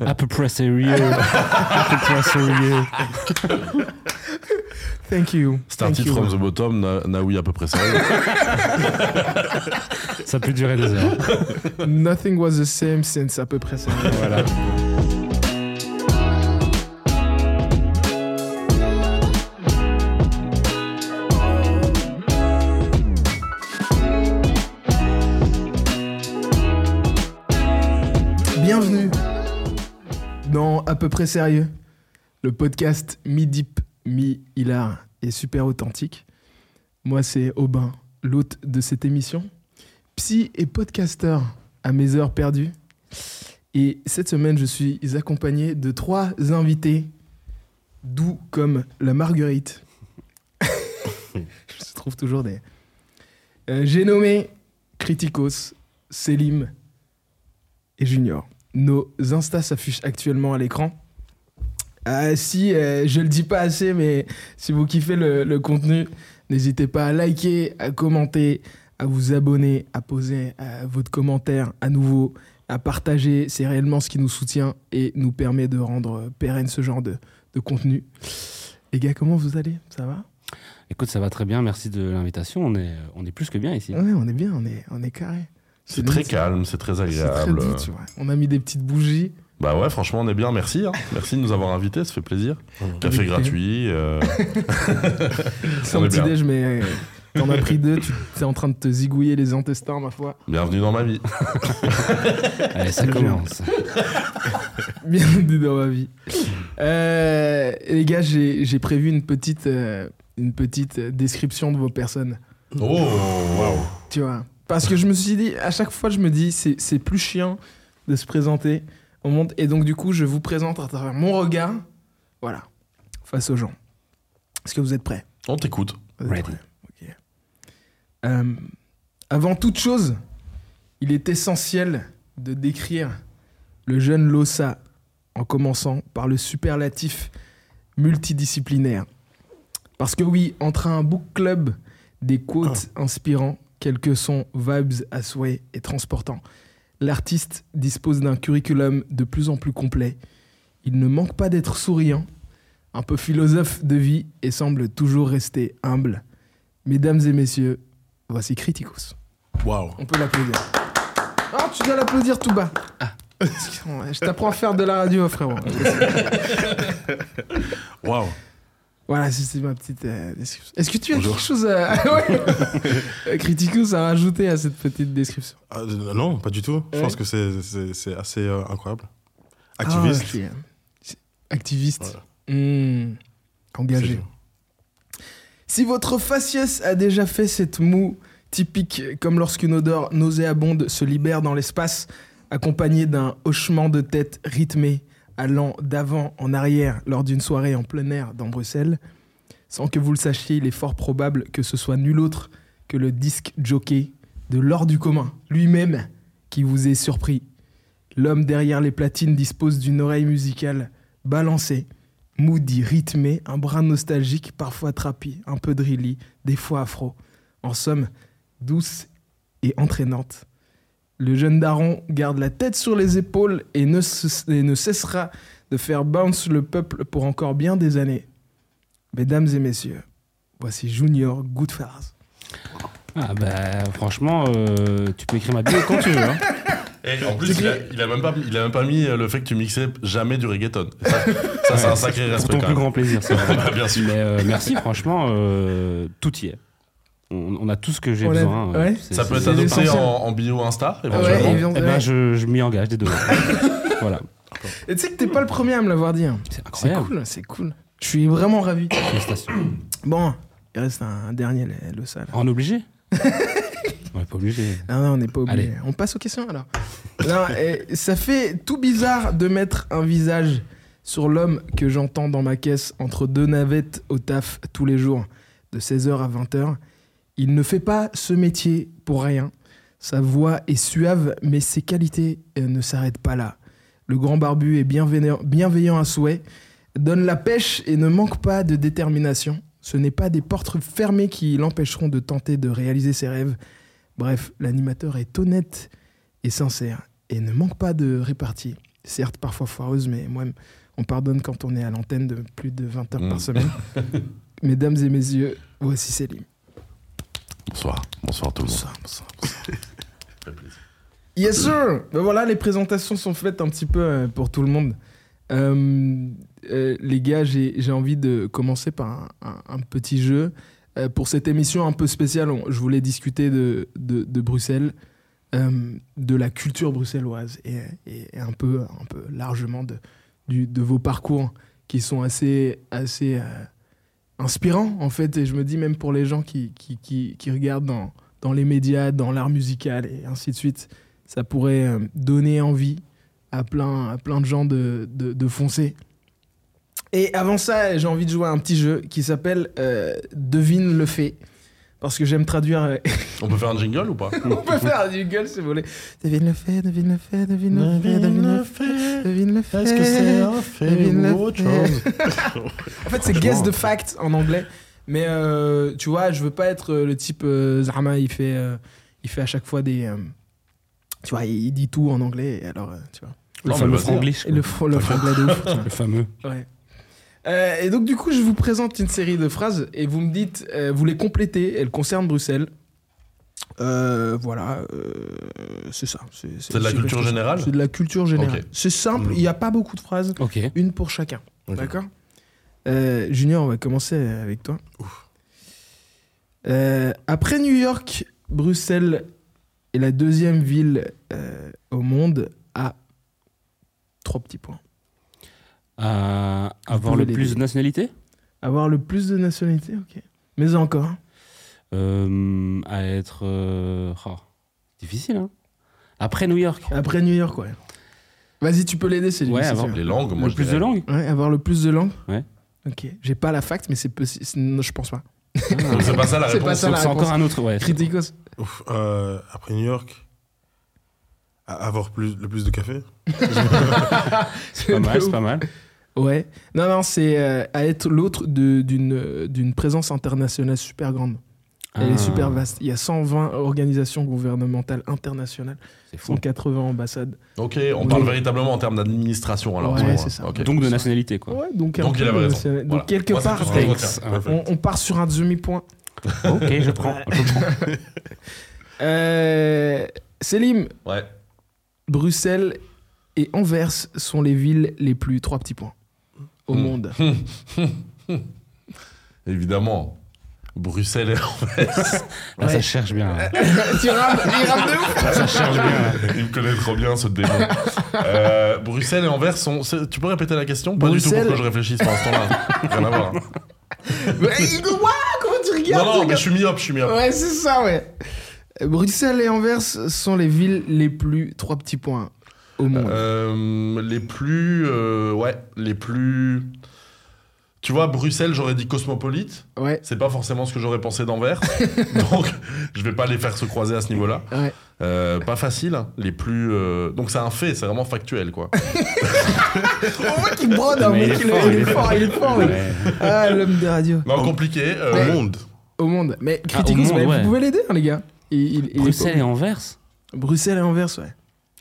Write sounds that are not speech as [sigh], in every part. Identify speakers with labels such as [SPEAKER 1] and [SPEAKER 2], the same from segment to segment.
[SPEAKER 1] [laughs] à peu près sérieux. à peu près sérieux.
[SPEAKER 2] Thank you.
[SPEAKER 3] Start
[SPEAKER 2] Thank
[SPEAKER 3] it
[SPEAKER 2] you.
[SPEAKER 3] from the bottom, na oui à peu près ça.
[SPEAKER 1] Ça peut durer des heures.
[SPEAKER 2] Nothing was the same since à peu près ça.
[SPEAKER 1] Voilà.
[SPEAKER 2] Près sérieux, le podcast mi-deep, mi-hilar et super authentique. Moi, c'est Aubin, l'hôte de cette émission, psy et podcasteur à mes heures perdues. Et cette semaine, je suis accompagné de trois invités, doux comme la marguerite. [laughs] je trouve toujours des. Euh, J'ai nommé Criticos, Selim et Junior. Nos Insta s'affichent actuellement à l'écran. Ah, si, euh, je le dis pas assez, mais si vous kiffez le, le contenu, n'hésitez pas à liker, à commenter, à vous abonner, à poser euh, votre commentaire à nouveau, à partager. C'est réellement ce qui nous soutient et nous permet de rendre euh, pérenne ce genre de, de contenu. Les gars, comment vous allez? Ça va?
[SPEAKER 1] Écoute, ça va très bien. Merci de l'invitation. On est, on est plus que bien ici.
[SPEAKER 2] Ouais, on est bien, on est, on est carré.
[SPEAKER 3] C'est très calme, c'est très agréable.
[SPEAKER 2] doux, tu vois. On a mis des petites bougies.
[SPEAKER 3] Bah ouais, franchement, on est bien, merci. hein. Merci de nous avoir invités, ça fait plaisir. Café
[SPEAKER 2] Avec
[SPEAKER 3] gratuit. euh, [laughs]
[SPEAKER 2] C'est un petit déj, mais t'en as pris deux, tu es en train de te zigouiller les intestins, ma foi.
[SPEAKER 3] Bienvenue dans ma vie. [laughs]
[SPEAKER 1] Allez, ça commence. [laughs]
[SPEAKER 2] Bienvenue dans ma vie. Euh, les gars, j'ai prévu une petite, euh, une petite description de vos personnes.
[SPEAKER 3] Oh,
[SPEAKER 2] Tu vois Parce que je me suis dit, à chaque fois, je me dis, c'est plus chiant de se présenter au monde. Et donc, du coup, je vous présente à travers mon regard, voilà, face aux gens. Est-ce que vous êtes prêts?
[SPEAKER 3] On t'écoute.
[SPEAKER 1] Ready.
[SPEAKER 2] Euh, avant toute chose, il est essentiel de décrire le jeune Lossa en commençant par le superlatif multidisciplinaire. Parce que oui, entre un book club, des quotes inspirants, quelques sons, vibes à souhait et transportants, l'artiste dispose d'un curriculum de plus en plus complet. Il ne manque pas d'être souriant, un peu philosophe de vie et semble toujours rester humble. Mesdames et messieurs, voici Criticus.
[SPEAKER 4] Waouh.
[SPEAKER 2] On peut l'applaudir. Ah, tu dois l'applaudir tout bas. [laughs] Ouais, Je t'apprends à faire de la radio, frérot.
[SPEAKER 4] Waouh.
[SPEAKER 2] Voilà, c'est ma petite euh, description. Est-ce que tu as
[SPEAKER 3] Bonjour.
[SPEAKER 2] quelque chose à... Criticus à rajouter à cette petite description
[SPEAKER 4] Ah, euh, non, pas du tout. Je
[SPEAKER 2] Ouais.
[SPEAKER 4] pense que c'est- assez euh, incroyable. Activiste.
[SPEAKER 2] Ah, Activiste.
[SPEAKER 4] Voilà.
[SPEAKER 2] Hmm. Engagé. Si votre faciès a déjà fait cette moue typique, comme lorsqu'une odeur nauséabonde se libère dans l'espace, accompagnée d'un hochement de tête rythmé allant d'avant en arrière lors d'une soirée en plein air dans Bruxelles, sans que vous le sachiez, il est fort probable que ce soit nul autre que le disque jockey de l'or du commun, lui-même, qui vous est surpris. L'homme derrière les platines dispose d'une oreille musicale balancée, moody, rythmé, un brin nostalgique, parfois trappy, un peu drilly, des fois afro. En somme, douce et entraînante. Le jeune daron garde la tête sur les épaules et ne, ce- et ne cessera de faire bounce le peuple pour encore bien des années. Mesdames et messieurs, voici Junior Goodfellas.
[SPEAKER 1] Ah bah franchement, euh, tu peux écrire ma bio quand tu veux. hein.
[SPEAKER 3] Et en plus, il a, il a même pas, il a même pas mis euh, le fait que tu mixais jamais du reggaeton. Et Ça, c'est un sacré
[SPEAKER 1] Pour
[SPEAKER 3] respect
[SPEAKER 1] ton
[SPEAKER 3] quand
[SPEAKER 1] plus
[SPEAKER 3] même.
[SPEAKER 1] grand plaisir, c'est [laughs] vrai.
[SPEAKER 3] Bien sûr.
[SPEAKER 1] Mais euh, merci, franchement, euh, tout y est. On, on a tout ce que j'ai
[SPEAKER 2] a-
[SPEAKER 1] besoin. euh,
[SPEAKER 2] ouais.
[SPEAKER 1] c'est-
[SPEAKER 3] Ça
[SPEAKER 1] c'est-
[SPEAKER 3] peut être
[SPEAKER 2] c'est
[SPEAKER 3] adopté en, en bio Insta,
[SPEAKER 2] Ouais,
[SPEAKER 3] éventuellement.
[SPEAKER 2] évidemment.
[SPEAKER 1] Eh ben, je, je m'y engage dès demain. [laughs] voilà.
[SPEAKER 2] Et tu sais que t'es pas le premier à me l'avoir dit. hein.
[SPEAKER 1] C'est
[SPEAKER 2] C'est
[SPEAKER 1] incroyable.
[SPEAKER 2] cool, c'est cool. Je suis vraiment ravi.
[SPEAKER 1] Félicitations. [coughs]
[SPEAKER 2] Bon, il reste un, un dernier, le, le sale.
[SPEAKER 1] On est obligé [laughs] On est pas obligé.
[SPEAKER 2] Non, non, on n'est pas obligé.
[SPEAKER 1] Allez.
[SPEAKER 2] On passe aux questions alors. non, et ça fait tout bizarre de mettre un visage sur l'homme que j'entends dans ma caisse entre deux navettes au taf tous les jours, de 16h à 20h. Il ne fait pas ce métier pour rien. Sa voix est suave, mais ses qualités euh, ne s'arrêtent pas là. Le grand barbu est bienveillant, à souhait, donne la pêche et ne manque pas de détermination. Ce n'est pas des portes fermées qui l'empêcheront de tenter de réaliser ses rêves. Bref, l'animateur est honnête et sincère et ne manque pas de répartie. certes parfois foireuse, mais moi, on pardonne quand on est à l'antenne de plus de 20 heures
[SPEAKER 3] Mm.
[SPEAKER 2] par semaine. [laughs] Mesdames et messieurs, voici Céline.
[SPEAKER 3] Bonsoir. Bonsoir tout le monde.
[SPEAKER 2] Bonsoir, bonsoir, bonsoir.
[SPEAKER 3] Ça fait plaisir.
[SPEAKER 2] Yes sir Ben voilà, les présentations sont faites un petit peu euh, pour tout le monde. Euh, euh, les gars, j'ai j'ai envie de commencer par un, un- un petit jeu. Euh, pour cette émission un peu spéciale, on- je voulais discuter de, de, de Bruxelles, euh, de la culture bruxelloise et, et- et un, peu, un peu largement de, du- de vos parcours qui sont assez, assez inspirants en fait. Et je me dis même pour les gens qui, regardent dans, les médias, dans l'art musical et ainsi de suite, ça pourrait euh, donner envie à plein, à plein de gens de, foncer. Et avant ça, j'ai envie de jouer un petit jeu qui s'appelle euh, Devine le fait. Parce que j'aime traduire. euh, [laughs]
[SPEAKER 3] On peut faire un jingle ou pas? [laughs]
[SPEAKER 2] On peut faire un jingle si vous voulez. Devine le fait, devine le fait, devine le fait, devine le fait. Devine le fait.
[SPEAKER 4] un fait
[SPEAKER 2] Devine
[SPEAKER 4] ou autre chose? [laughs]
[SPEAKER 2] En fait, c'est guess the fact en anglais. Mais euh, tu vois, je veux pas être euh, le type euh, il fait, euh, il fait à chaque fois des. euh, tu vois, il dit tout en anglais. et Alors, euh, tu vois.
[SPEAKER 1] Le
[SPEAKER 3] Non,
[SPEAKER 1] fameux franglish.
[SPEAKER 2] Le, fr- le franglais de ouf.
[SPEAKER 1] Le fameux.
[SPEAKER 2] Ouais. Euh, et donc, du coup, je vous présente une série de phrases et vous me dites, euh, vous les complétez. Elles concernent Bruxelles. Euh, voilà, euh, c'est ça.
[SPEAKER 3] C'est de la culture générale
[SPEAKER 2] C'est de la culture générale. C'est simple, il n'y a pas beaucoup de phrases, une pour chacun. D'accord? Euh, Junior, on va commencer avec toi. Euh, après New York, Bruxelles est la deuxième ville euh, au monde à trois petits points.
[SPEAKER 1] À
[SPEAKER 2] Vous
[SPEAKER 1] avoir le plus de nationalités
[SPEAKER 2] Avoir le plus de nationalités, ok. Mais encore.
[SPEAKER 1] Euh, À être. euh, oh, Difficile, hein Après New York.
[SPEAKER 2] Après New York, ouais. Vas-y, tu peux l'aider, c'est lui.
[SPEAKER 1] Ouais, avoir.
[SPEAKER 3] Les langues, moi
[SPEAKER 1] le plus de langues
[SPEAKER 2] Ouais, avoir le plus de langues
[SPEAKER 1] Ouais.
[SPEAKER 2] Ok. J'ai pas la fact, mais c'est possible. Non, je pense pas.
[SPEAKER 3] Donc c'est pas ça la [laughs]
[SPEAKER 2] C'est pas
[SPEAKER 3] réponse.
[SPEAKER 2] ça, la
[SPEAKER 1] C'est
[SPEAKER 2] réponse.
[SPEAKER 1] encore un autre, ouais.
[SPEAKER 2] Criticos.
[SPEAKER 4] Ouf, euh, Après New York, avoir plus, le plus de café [laughs]
[SPEAKER 1] C'est pas mal, c'est pas mal.
[SPEAKER 2] Ouais. Non, non, c'est euh, à être l'autre de- d'une euh, d'une présence internationale super grande. Elle est
[SPEAKER 1] Ah,
[SPEAKER 2] super vaste. Il y a 120 organisations gouvernementales internationales,
[SPEAKER 1] C'est fou.
[SPEAKER 2] 180 ambassades.
[SPEAKER 3] Ok, on
[SPEAKER 2] Oui.
[SPEAKER 3] parle véritablement en termes d'administration alors.
[SPEAKER 2] Ouais, c'est ça.
[SPEAKER 1] Donc de nationalité, quoi.
[SPEAKER 2] Ouais, donc,
[SPEAKER 3] Donc
[SPEAKER 2] peu
[SPEAKER 3] il avait raison.
[SPEAKER 2] national- Donc
[SPEAKER 3] Voilà.
[SPEAKER 2] quelque
[SPEAKER 3] Moi,
[SPEAKER 2] part,
[SPEAKER 3] que
[SPEAKER 2] on, on part sur un demi-point. [laughs]
[SPEAKER 1] ok, je prends. Je prends. [laughs]
[SPEAKER 2] Euh, Selim,
[SPEAKER 3] Ouais.
[SPEAKER 2] Bruxelles et Anvers sont les villes les plus trois petits points au
[SPEAKER 3] Hmm.
[SPEAKER 2] monde. [laughs]
[SPEAKER 3] Évidemment. Bruxelles et
[SPEAKER 1] Là,
[SPEAKER 2] Ouais. [laughs]
[SPEAKER 1] ça cherche bien. là.
[SPEAKER 2] tu rames, il rame de ouf.
[SPEAKER 1] Là, ça cherche bien. là.
[SPEAKER 3] Il me connaît trop bien ce démon. Euh, Bruxelles et Anvers sont. c'est- Tu peux répéter la question? Pas du tout
[SPEAKER 2] Bruxelles-
[SPEAKER 3] pour que je réfléchisse pendant ce temps-là? Rien à voir. [laughs]
[SPEAKER 2] Mais, Ouah, comment tu
[SPEAKER 3] Non,
[SPEAKER 2] regardes
[SPEAKER 3] non,
[SPEAKER 2] tu
[SPEAKER 3] mais
[SPEAKER 2] regardes
[SPEAKER 3] je suis myope, je suis myope.
[SPEAKER 2] Ouais, c'est ça, ouais. Bruxelles et Anvers sont les villes les plus trois petits points au monde.
[SPEAKER 3] Euh, les plus. euh, ouais, les plus. Tu vois, Bruxelles, j'aurais dit cosmopolite.
[SPEAKER 2] Ouais,
[SPEAKER 3] C'est pas forcément ce que j'aurais pensé d'Anvers. [laughs] donc, je vais pas les faire se croiser à ce niveau-là.
[SPEAKER 2] ouais.
[SPEAKER 3] Euh, pas facile. hein. Les plus. euh, Donc, c'est un fait, c'est vraiment factuel, quoi. [laughs]
[SPEAKER 2] On voit qu'il brode, hein,
[SPEAKER 1] Mais
[SPEAKER 2] mec, il, est- il est fort, il est fort. oui.
[SPEAKER 1] Ouais.
[SPEAKER 2] Ah, l'homme de radio.
[SPEAKER 3] Non, compliqué. euh,
[SPEAKER 2] Ouais.
[SPEAKER 4] Au monde.
[SPEAKER 2] Au monde. Mais
[SPEAKER 1] Ah,
[SPEAKER 2] Criticus,
[SPEAKER 1] au monde,
[SPEAKER 2] mais
[SPEAKER 1] ouais.
[SPEAKER 2] vous pouvez l'aider, hein, les gars. Il- il- il est
[SPEAKER 1] Bruxelles et Anvers?
[SPEAKER 2] Bruxelles et Anvers, ouais.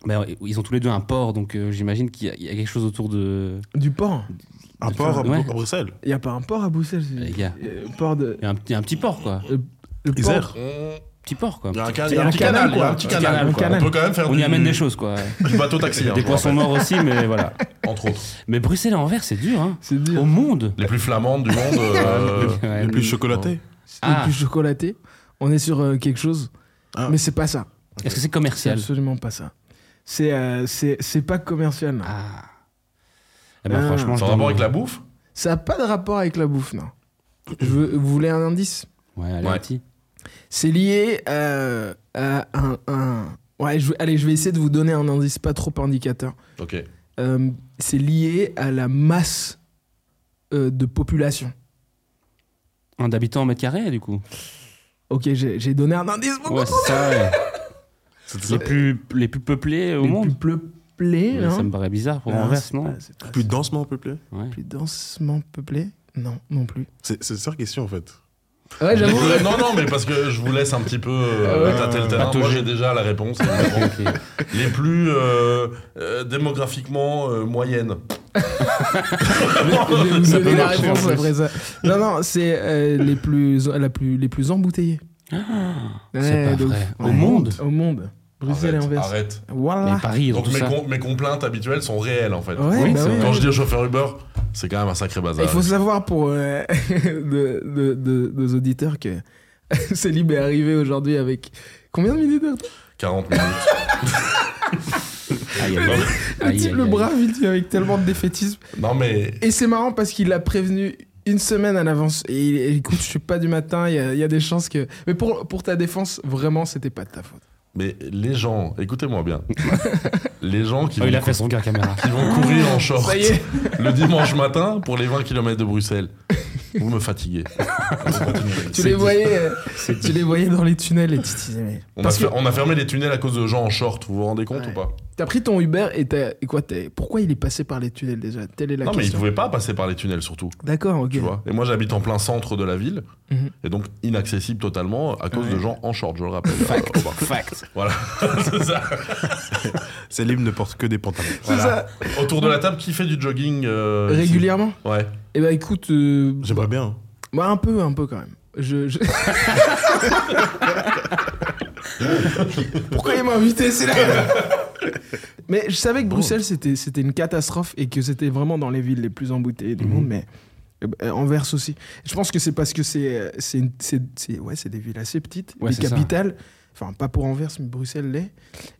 [SPEAKER 1] Bah, Ils ont tous les deux un port, donc euh, j'imagine qu'il y, a- il y a quelque chose autour de.
[SPEAKER 2] Du port.
[SPEAKER 4] Un port à,
[SPEAKER 1] Ouais.
[SPEAKER 4] à Bruxelles.
[SPEAKER 2] Il n'y a pas un port à Bruxelles.
[SPEAKER 1] Les.
[SPEAKER 2] Euh, port de.
[SPEAKER 1] Il y a un, il y a un petit port, quoi.
[SPEAKER 2] Le port.
[SPEAKER 1] Petit port, quoi.
[SPEAKER 3] Il y a un, ca-
[SPEAKER 2] C'est
[SPEAKER 3] il y a un
[SPEAKER 2] un
[SPEAKER 3] petit
[SPEAKER 2] canal, quoi.
[SPEAKER 3] un petit canal.
[SPEAKER 2] canal,
[SPEAKER 3] quoi.
[SPEAKER 2] un canal.
[SPEAKER 3] On peut quand même faire
[SPEAKER 1] On
[SPEAKER 3] du,
[SPEAKER 1] y amène des choses, quoi. [laughs]
[SPEAKER 3] du bateau taxi. hein,
[SPEAKER 1] Des
[SPEAKER 3] je
[SPEAKER 1] poissons morts aussi, mais [laughs] voilà.
[SPEAKER 3] Entre autres.
[SPEAKER 1] Mais Bruxelles et Anvers, c'est dur, hein.
[SPEAKER 2] C'est dur.
[SPEAKER 1] Au monde.
[SPEAKER 3] Les plus flamandes du monde. [laughs] euh,
[SPEAKER 1] Ouais,
[SPEAKER 4] Les plus
[SPEAKER 1] le-
[SPEAKER 4] chocolatés.
[SPEAKER 2] C'est
[SPEAKER 1] Ah.
[SPEAKER 2] plus chocolaté. On est sur euh, quelque chose.
[SPEAKER 4] Ah.
[SPEAKER 2] Mais c'est pas ça.
[SPEAKER 1] Est-ce que c'est
[SPEAKER 2] C'est
[SPEAKER 1] commercial
[SPEAKER 2] absolument pas ça. C'est euh, c'est c'est pas commercial. non.
[SPEAKER 1] Ah. Eh ben,
[SPEAKER 2] Ah.
[SPEAKER 1] franchement,
[SPEAKER 3] Ça a rapport avec la bouffe?
[SPEAKER 2] Ça n'a pas de rapport avec la bouffe, non. Je veux- vous voulez un indice?
[SPEAKER 1] Ouais, allez,
[SPEAKER 3] Ouais.
[SPEAKER 1] petit.
[SPEAKER 2] C'est lié euh, à un, un- Ouais, je, allez, je vais essayer de vous donner un indice pas trop indicateur.
[SPEAKER 3] Ok.
[SPEAKER 2] Euh, c'est lié à la masse euh, de population.
[SPEAKER 1] Un d'habitants au mètre carré, du coup.
[SPEAKER 2] Ok, j'ai donné un indice beaucoup
[SPEAKER 1] Ouais, ça, ouais. Les plus, les plus peuplés au
[SPEAKER 2] les
[SPEAKER 1] monde.
[SPEAKER 2] plus peuplés.
[SPEAKER 1] Ouais,
[SPEAKER 2] hein.
[SPEAKER 1] ça me paraît bizarre pour
[SPEAKER 2] Non,
[SPEAKER 1] Anvers,
[SPEAKER 2] c'est
[SPEAKER 1] non
[SPEAKER 2] pas- c'est pas
[SPEAKER 4] Plus densement peuplé
[SPEAKER 1] Ouais.
[SPEAKER 2] Plus densement peuplé Non, non plus.
[SPEAKER 4] C'est c'est ça la question en fait.
[SPEAKER 2] Ouais, j'avoue.
[SPEAKER 3] Non, non, mais parce que je vous laisse un petit peu euh,
[SPEAKER 2] Ah ouais.
[SPEAKER 3] tâter le terrain. Moi, j'ai déjà la réponse. [laughs] Les plus euh, euh, démographiquement moyennes. [laughs]
[SPEAKER 2] Je vais vous donner la réponse après ça. Non, non, c'est les, plus, la plus, les plus embouteillées.
[SPEAKER 1] c'est
[SPEAKER 2] Ouais,
[SPEAKER 1] pas
[SPEAKER 2] de
[SPEAKER 1] vrai. Au monde
[SPEAKER 2] Au monde. Bruxelles et
[SPEAKER 3] Arrête,
[SPEAKER 2] Anvers.
[SPEAKER 3] arrête.
[SPEAKER 2] Voilà.
[SPEAKER 1] Mais Paris,
[SPEAKER 3] Donc mes, com- mes complaintes habituelles sont réelles en fait.
[SPEAKER 2] Ouais,
[SPEAKER 1] Oui,
[SPEAKER 2] bah
[SPEAKER 1] c'est
[SPEAKER 2] ouais.
[SPEAKER 3] Quand je dis au chauffeur Uber, c'est quand même un sacré bazar.
[SPEAKER 2] Il faut savoir pour euh, [laughs] de, de, de- nos auditeurs que [laughs] Célib est arrivé aujourd'hui avec combien de minutes de retard
[SPEAKER 3] 40 minutes. [laughs]
[SPEAKER 1] Aïe, aïe, aïe.
[SPEAKER 2] Le
[SPEAKER 1] Aïe,
[SPEAKER 2] type, le brave, il dit avec tellement de défaitisme.
[SPEAKER 3] non mais
[SPEAKER 2] Et c'est marrant parce qu'il l'a prévenu une semaine à l'avance. Et écoute, je suis pas du matin, il y y a des chances que. Mais pour, pour ta défense, vraiment, c'était pas de ta faute.
[SPEAKER 3] Mais les gens, écoutez-moi bien. [laughs] les gens qui
[SPEAKER 1] Oh,
[SPEAKER 3] vont,
[SPEAKER 1] il a fait son gars caméra.
[SPEAKER 3] qui vont courir en short le dimanche matin pour les 20 km de Bruxelles. Vous me fatiguez. [laughs]
[SPEAKER 2] Tu les voyais, euh, tu les voyais dans les tunnels et tu te disais, mais.
[SPEAKER 3] On a,
[SPEAKER 2] Parce que
[SPEAKER 3] on a fermé les tunnels à cause de gens en short, vous vous rendez compte
[SPEAKER 2] Ouais.
[SPEAKER 3] ou pas?
[SPEAKER 2] T'as pris ton Uber et t'as. Et quoi, t'as- pourquoi il est passé par les tunnels déjà? Telle est la
[SPEAKER 3] Non mais ils
[SPEAKER 2] question.
[SPEAKER 3] pouvaient pas passer par les tunnels surtout,
[SPEAKER 2] D'accord, ok.
[SPEAKER 3] tu vois? Et moi j'habite en plein centre de la ville,
[SPEAKER 2] Mhm.
[SPEAKER 3] et donc inaccessible totalement à cause
[SPEAKER 2] Ouais.
[SPEAKER 3] de gens en short, je le rappelle.
[SPEAKER 1] Fact. [laughs]
[SPEAKER 3] Euh.
[SPEAKER 1] Fact.
[SPEAKER 3] Voilà, [laughs] c'est ça.
[SPEAKER 4] Célim ne porte que des pantalons.
[SPEAKER 2] C'est ça.
[SPEAKER 3] Autour de la table, qui fait du jogging euh,
[SPEAKER 2] Régulièrement?
[SPEAKER 3] Ouais.
[SPEAKER 2] Eh ben écoute, euh,
[SPEAKER 4] J'aimerais bien. hein.
[SPEAKER 2] bah, un peu, un peu quand même. Je, je- [laughs] Pourquoi il m'a invité C'est là [laughs] Mais je savais que Bruxelles c'était c'était une catastrophe et que c'était vraiment dans les villes les plus embouteillées du
[SPEAKER 1] Mhm.
[SPEAKER 2] monde, mais Anvers aussi. Je pense que c'est parce que c'est euh, c'est une- c'est c'est- ouais c'est des villes assez petites,
[SPEAKER 1] Ouais,
[SPEAKER 2] des
[SPEAKER 1] ça.
[SPEAKER 2] capitales. Enfin pas pour Anvers, mais Bruxelles l'est.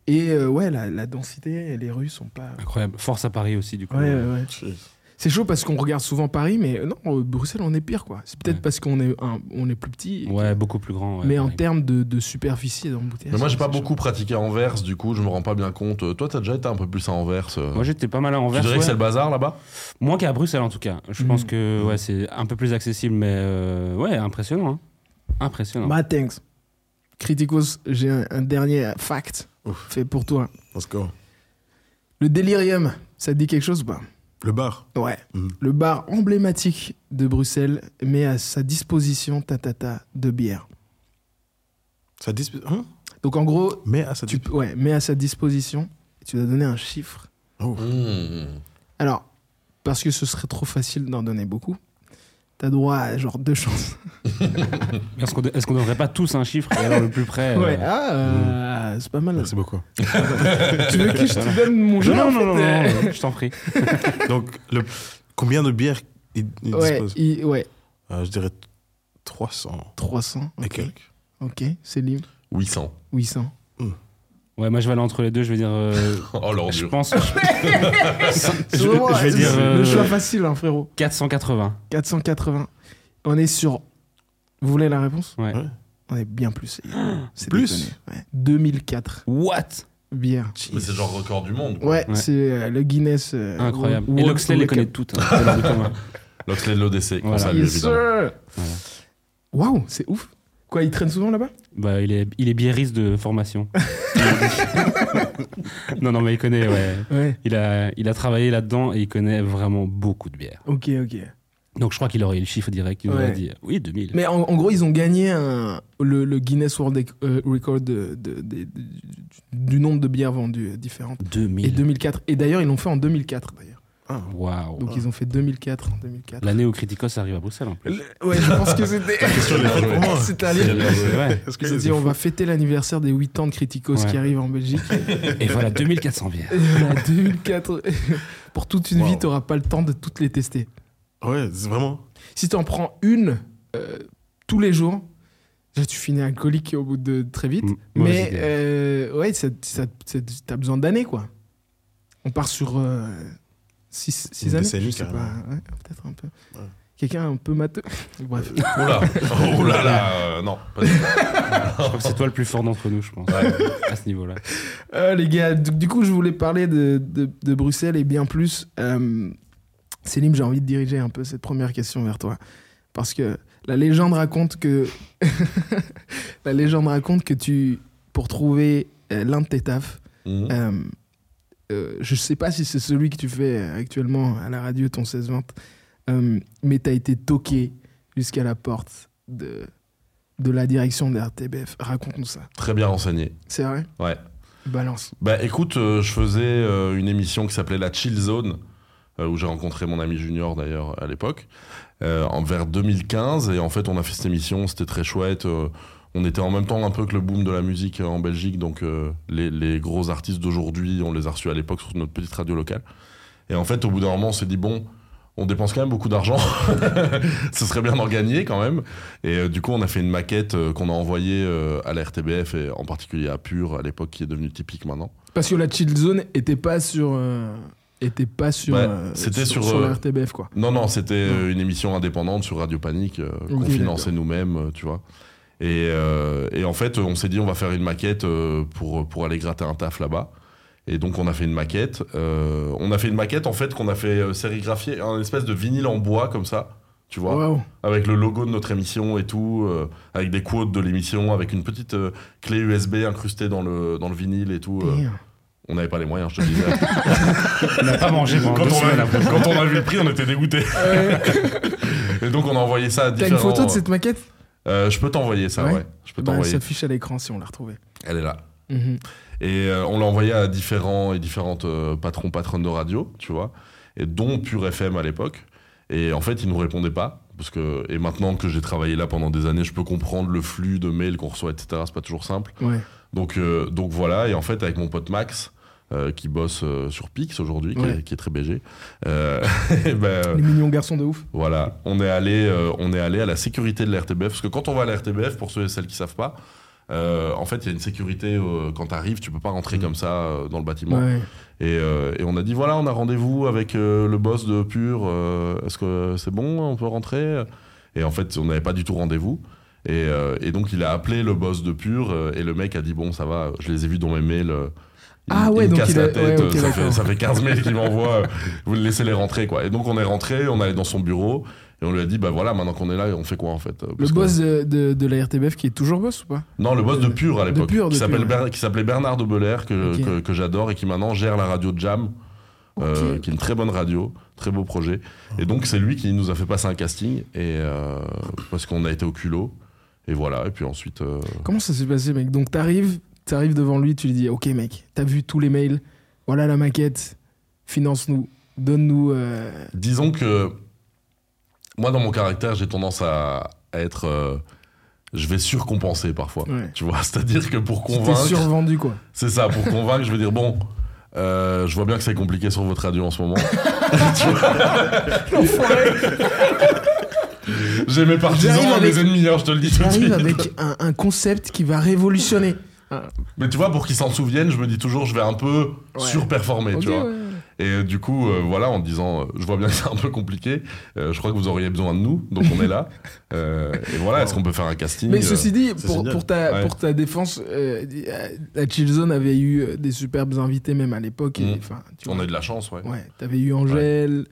[SPEAKER 2] Et euh, ouais la, la densité et les rues sont pas.
[SPEAKER 1] Incroyable. Force à Paris aussi, du coup.
[SPEAKER 2] Ouais, ouais, ouais. C'est chaud parce qu'on regarde souvent Paris, mais non, euh, Bruxelles, on est pire, quoi. C'est peut-être
[SPEAKER 1] Ouais.
[SPEAKER 2] parce qu'on est, un- on est plus petit. et
[SPEAKER 1] Ouais, beaucoup plus grand. ouais,
[SPEAKER 2] mais en
[SPEAKER 1] Paris.
[SPEAKER 2] termes de, de superficie et d'embouteillage.
[SPEAKER 3] Mais moi j'ai pas
[SPEAKER 2] chaud.
[SPEAKER 3] beaucoup pratiqué à Anvers, du coup je me rends pas bien compte. Euh, Toi t'as déjà été un peu plus à Anvers euh,
[SPEAKER 1] Moi, j'étais pas mal à
[SPEAKER 3] Tu
[SPEAKER 1] Anvers.
[SPEAKER 3] dirais que c'est le bazar là-bas?
[SPEAKER 1] Moins qu'à Bruxelles, en tout cas. Je pense que ouais, c'est un peu plus accessible, mais euh, ouais, impressionnant. hein. Impressionnant.
[SPEAKER 2] Bah, thanks. Criticos, j'ai un, un dernier fact
[SPEAKER 4] Ouf.
[SPEAKER 2] fait pour toi.
[SPEAKER 4] Let's go.
[SPEAKER 2] Le délirium, ça te dit quelque chose ou pas?
[SPEAKER 4] Le bar.
[SPEAKER 2] Ouais.
[SPEAKER 4] Mhm.
[SPEAKER 2] Le bar emblématique de Bruxelles met à sa disposition tatata de bière.
[SPEAKER 4] Ça dis- hein?
[SPEAKER 2] Donc en gros,
[SPEAKER 4] Mais à sa
[SPEAKER 2] tu ouais, met à sa disposition et tu dois donner un chiffre.
[SPEAKER 4] Oh.
[SPEAKER 3] Mmh.
[SPEAKER 2] Alors, parce que ce serait trop facile d'en donner beaucoup, t'as droit à genre deux chances. [laughs]
[SPEAKER 1] Est-ce qu'on est-ce qu'on donnerait pas tous un chiffre et alors le plus près euh,
[SPEAKER 2] Ouais, ah, euh, c'est pas mal.
[SPEAKER 4] Merci beaucoup. [laughs]
[SPEAKER 2] tu veux que je te donne mon jeu
[SPEAKER 1] Non, non, non, non,
[SPEAKER 2] euh,
[SPEAKER 1] non, je t'en prie. [laughs]
[SPEAKER 4] Donc, le... combien de bières il, il
[SPEAKER 2] Ouais,
[SPEAKER 4] dispose
[SPEAKER 2] il- ouais,
[SPEAKER 4] Euh, Je dirais 300
[SPEAKER 2] 300.
[SPEAKER 4] et
[SPEAKER 2] Ok,
[SPEAKER 4] quelques.
[SPEAKER 2] ok, Céline,
[SPEAKER 3] 800.
[SPEAKER 2] 800.
[SPEAKER 1] Ouais, moi je vais aller entre les deux, je vais dire. euh, [laughs]
[SPEAKER 3] Oh
[SPEAKER 1] je
[SPEAKER 3] l'ordure.
[SPEAKER 1] pense.
[SPEAKER 2] C'est [laughs]
[SPEAKER 1] je, je vais dire
[SPEAKER 2] le
[SPEAKER 1] euh,
[SPEAKER 2] choix facile, hein, frérot.
[SPEAKER 1] 480.
[SPEAKER 2] 480. On est sur. Vous voulez la réponse?
[SPEAKER 1] Ouais.
[SPEAKER 4] Ouais.
[SPEAKER 2] On est bien plus. [gasps] C'est
[SPEAKER 4] Plus.
[SPEAKER 2] Ouais. 2004
[SPEAKER 1] What?
[SPEAKER 2] Bières.
[SPEAKER 3] Mais c'est genre record du monde. quoi.
[SPEAKER 2] Ouais,
[SPEAKER 1] Ouais.
[SPEAKER 2] c'est euh, le Guinness. euh,
[SPEAKER 1] Incroyable.
[SPEAKER 2] World-
[SPEAKER 1] Et Loxley les connaît toutes. hein. [laughs]
[SPEAKER 3] L'Oxley de l'ODC, qu'on
[SPEAKER 1] Voilà.
[SPEAKER 3] salue
[SPEAKER 2] Yes,
[SPEAKER 3] évidemment.
[SPEAKER 2] sir.
[SPEAKER 1] Voilà.
[SPEAKER 2] Waouh, c'est ouf. Quoi, il traîne souvent là-bas?
[SPEAKER 1] Bah, il est, il est biériste de formation. [laughs] non, non, mais il connaît, ouais.
[SPEAKER 2] Ouais.
[SPEAKER 1] Il a, il a travaillé là-dedans et il connaît vraiment beaucoup de bières.
[SPEAKER 2] Ok, ok.
[SPEAKER 1] Donc je crois qu'il aurait eu le chiffre direct. Il
[SPEAKER 2] Ouais.
[SPEAKER 1] aurait dit oui, 2000.
[SPEAKER 2] Mais en, en gros, ils ont gagné un- le, le Guinness World euh, Record de- de- de- de- du nombre de bières vendues différentes. Et
[SPEAKER 1] 2000.
[SPEAKER 2] 2004. Et d'ailleurs, ils l'ont fait en 2004 d'ailleurs.
[SPEAKER 4] Ah.
[SPEAKER 1] Waouh.
[SPEAKER 2] Donc ils ont fait 2004 en 2004.
[SPEAKER 1] L'année où Criticos arrive à Bruxelles en plus.
[SPEAKER 2] Le- Ouais, je pense que c'était. [laughs] C'était.
[SPEAKER 4] Est-ce que
[SPEAKER 2] Ils ont dit on va fêter l'anniversaire des 8 ans de Criticos
[SPEAKER 1] Ouais.
[SPEAKER 2] qui arrive en Belgique. [laughs]
[SPEAKER 1] Et voilà, 2400 bières.
[SPEAKER 2] Et voilà, 2004. [laughs] Pour toute une
[SPEAKER 4] Wow.
[SPEAKER 2] vie, tu n'auras pas le temps de toutes les tester.
[SPEAKER 4] Ouais, c'est vraiment.
[SPEAKER 2] Si tu en prends une euh, tous les jours, tu finis alcoolique au bout de très vite. Mais euh, ouais, t'as besoin d'années, quoi. On part sur 6
[SPEAKER 4] Une
[SPEAKER 2] années.
[SPEAKER 4] décennie,
[SPEAKER 2] je sais
[SPEAKER 4] carrément.
[SPEAKER 2] pas. Ouais, Peut-être un peu.
[SPEAKER 4] Ouais.
[SPEAKER 2] Quelqu'un un peu matheux. [laughs] Bref.
[SPEAKER 3] Oula, [laughs] oh là là, euh, non. pas du tout. [laughs]
[SPEAKER 1] Je crois que c'est toi le plus fort d'entre nous, je pense. À ce niveau-là.
[SPEAKER 2] Euh, les gars, du, du coup, je voulais parler de, de- de Bruxelles et bien plus. Euh, Célim, j'ai envie de diriger un peu cette première question vers toi. Parce que la légende raconte que. la légende raconte que tu. Pour trouver euh, l'un de tes tafs,
[SPEAKER 3] Mhm.
[SPEAKER 2] Euh, euh, je sais pas si c'est celui que tu fais actuellement à la radio, ton 16-20, euh, mais tu as été toqué jusqu'à la porte de de la direction de RTBF Raconte-nous ça.
[SPEAKER 3] Très bien renseigné.
[SPEAKER 2] C'est vrai?
[SPEAKER 3] Ouais.
[SPEAKER 2] Balance.
[SPEAKER 3] Bah écoute, euh, je faisais euh, une émission qui s'appelait La Chill Zone, euh, où j'ai rencontré mon ami Junior d'ailleurs à l'époque, euh, en vers 2015. Et en fait, on a fait cette émission, c'était très chouette. On était en même temps un peu que le boom de la musique euh, en Belgique, donc euh, les, les gros artistes d'aujourd'hui, on les a reçus à l'époque sur notre petite radio locale. Et en fait, au bout d'un moment, on s'est dit, bon, on dépense quand même beaucoup d'argent, [laughs] ce serait bien d'en gagner quand même. Et euh, du coup, on a fait une maquette euh, qu'on a envoyée à la RTBF, et en particulier à Pure, à l'époque, qui est devenue typique maintenant.
[SPEAKER 2] Parce que la chill zone était pas sur. était pas sur.
[SPEAKER 3] Ouais,
[SPEAKER 2] euh,
[SPEAKER 3] c'était sur,
[SPEAKER 2] sur la
[SPEAKER 3] euh,
[SPEAKER 2] RTBF, quoi.
[SPEAKER 3] Non, non, c'était une émission indépendante sur Radio Panique euh, qu'on finançait nous-mêmes, tu vois. Et, euh, et en fait, on s'est dit, on va faire une maquette euh, pour, pour aller gratter un taf là-bas. Et donc, on a fait une maquette. Euh, on a fait une maquette, en fait, qu'on a fait sérigraphier, un espèce de vinyle en bois, comme ça, tu vois, avec le logo de notre émission et tout, euh, avec des quotes de l'émission, avec une petite clé USB incrustée dans le, dans le vinyle et tout. on n'avait pas les moyens, je te disais. [laughs]
[SPEAKER 1] On n'a pas mangé pendant
[SPEAKER 3] quand,
[SPEAKER 1] deux
[SPEAKER 3] on a, quand on a vu le prix, on était dégoûtés. [laughs] et donc, on a envoyé ça à
[SPEAKER 2] T'as
[SPEAKER 3] différents...
[SPEAKER 2] une photo de cette maquette?
[SPEAKER 3] Euh, je peux t'envoyer ça,
[SPEAKER 2] Ouais.
[SPEAKER 3] ouais. Je peux
[SPEAKER 2] bah, Elle
[SPEAKER 3] t'envoyer.
[SPEAKER 2] s'affiche à l'écran si on l'a retrouvée.
[SPEAKER 3] Elle est là.
[SPEAKER 2] Mhm.
[SPEAKER 3] Et euh, on l'a envoyé à différents et différentes euh, patrons, patronnes de radio, tu vois, et dont Pure FM à l'époque. Et en fait, ils nous répondaient pas. Parce que, et maintenant que j'ai travaillé là pendant des années, je peux comprendre le flux de mails qu'on reçoit, etc. C'est pas toujours simple.
[SPEAKER 2] Ouais.
[SPEAKER 3] Donc, euh, donc voilà. Et en fait, avec mon pote Max, euh, qui bosse euh, sur Pix aujourd'hui, qui,
[SPEAKER 2] Ouais.
[SPEAKER 3] est, qui est très BG, euh, [laughs] ben,
[SPEAKER 2] Les mignons garçons de ouf.
[SPEAKER 3] Voilà, on est allé, euh, on est allé à la sécurité de la RTBF parce que quand on va à la RTBF, pour ceux et celles qui savent pas, en fait, il y a une sécurité quand tu arrives, tu peux pas rentrer comme ça dans le bâtiment.
[SPEAKER 2] Ouais.
[SPEAKER 3] Et, et on a dit voilà, on a rendez-vous avec le boss de Pure. Est-ce que c'est bon On peut rentrer? Et en fait, on n'avait pas du tout rendez-vous. Et, et donc, il a appelé le boss de Pure et le mec a dit bon, ça va, je les ai vus dans mes mails.
[SPEAKER 2] Ah ouais,
[SPEAKER 3] il me
[SPEAKER 2] donc
[SPEAKER 3] casse
[SPEAKER 2] il a-
[SPEAKER 3] la tête,
[SPEAKER 2] ouais,
[SPEAKER 3] ça, fait, ça fait 15 mails qu'il m'envoie, euh, vous laissez-les rentrer quoi. Et donc on est rentré, on est allé dans son bureau et on lui a dit bah voilà, maintenant qu'on est là, on fait quoi en fait euh,
[SPEAKER 2] Le
[SPEAKER 3] que-
[SPEAKER 2] boss de, la RTBF qui est toujours boss ou pas?
[SPEAKER 3] Non, le boss de Pure à l'époque, qui
[SPEAKER 2] ouais.
[SPEAKER 3] S'appelait Bernard de Belair, que, que, que j'adore et qui maintenant gère la radio Jam. euh, qui est une très bonne radio, très beau projet. Et donc c'est lui qui nous a fait passer un casting et euh, parce qu'on a été au culot. Et voilà, et puis ensuite euh,
[SPEAKER 2] Comment ça s'est passé, mec? Donc t'arrives, t'arrives devant lui, tu lui dis Ok, mec, t'as vu tous les mails, voilà la maquette, finance-nous, donne-nous. euh,
[SPEAKER 3] disons que moi dans mon caractère, j'ai tendance à, à être euh, je vais surcompenser parfois.
[SPEAKER 2] Ouais.
[SPEAKER 3] Tu vois, [laughs] c'est-à-dire que pour
[SPEAKER 2] T'es
[SPEAKER 3] convaincre,
[SPEAKER 2] survendu, quoi.
[SPEAKER 3] c'est ça, pour convaincre, je vais dire bon, euh, je vois bien que c'est compliqué sur votre radio en ce moment. [laughs] Tu J'ai mes partisans et mes ennemis, hein, je te le dis tout de
[SPEAKER 2] J'arrive
[SPEAKER 3] suite.
[SPEAKER 2] avec un, un concept qui va révolutionner.
[SPEAKER 3] Mais tu vois, pour qu'ils s'en souviennent, je me dis toujours, je vais un peu
[SPEAKER 2] Ouais.
[SPEAKER 3] surperformer, tu vois.
[SPEAKER 2] ouais.
[SPEAKER 3] Et euh, du coup, euh, voilà, en disant, euh, je vois bien que c'est un peu compliqué, euh, je crois que vous auriez besoin de nous, donc on est là. [laughs] Euh, et voilà, est-ce qu'on peut faire un casting
[SPEAKER 2] Mais ceci dit, pour, ta,
[SPEAKER 3] Ouais.
[SPEAKER 2] pour ta défense, euh, la Chill Zone avait eu des superbes invités même à l'époque.
[SPEAKER 3] Mm.
[SPEAKER 2] tu
[SPEAKER 3] On
[SPEAKER 2] vois.
[SPEAKER 3] a eu de la chance, ouais.
[SPEAKER 2] Ouais, t'avais eu Angèle.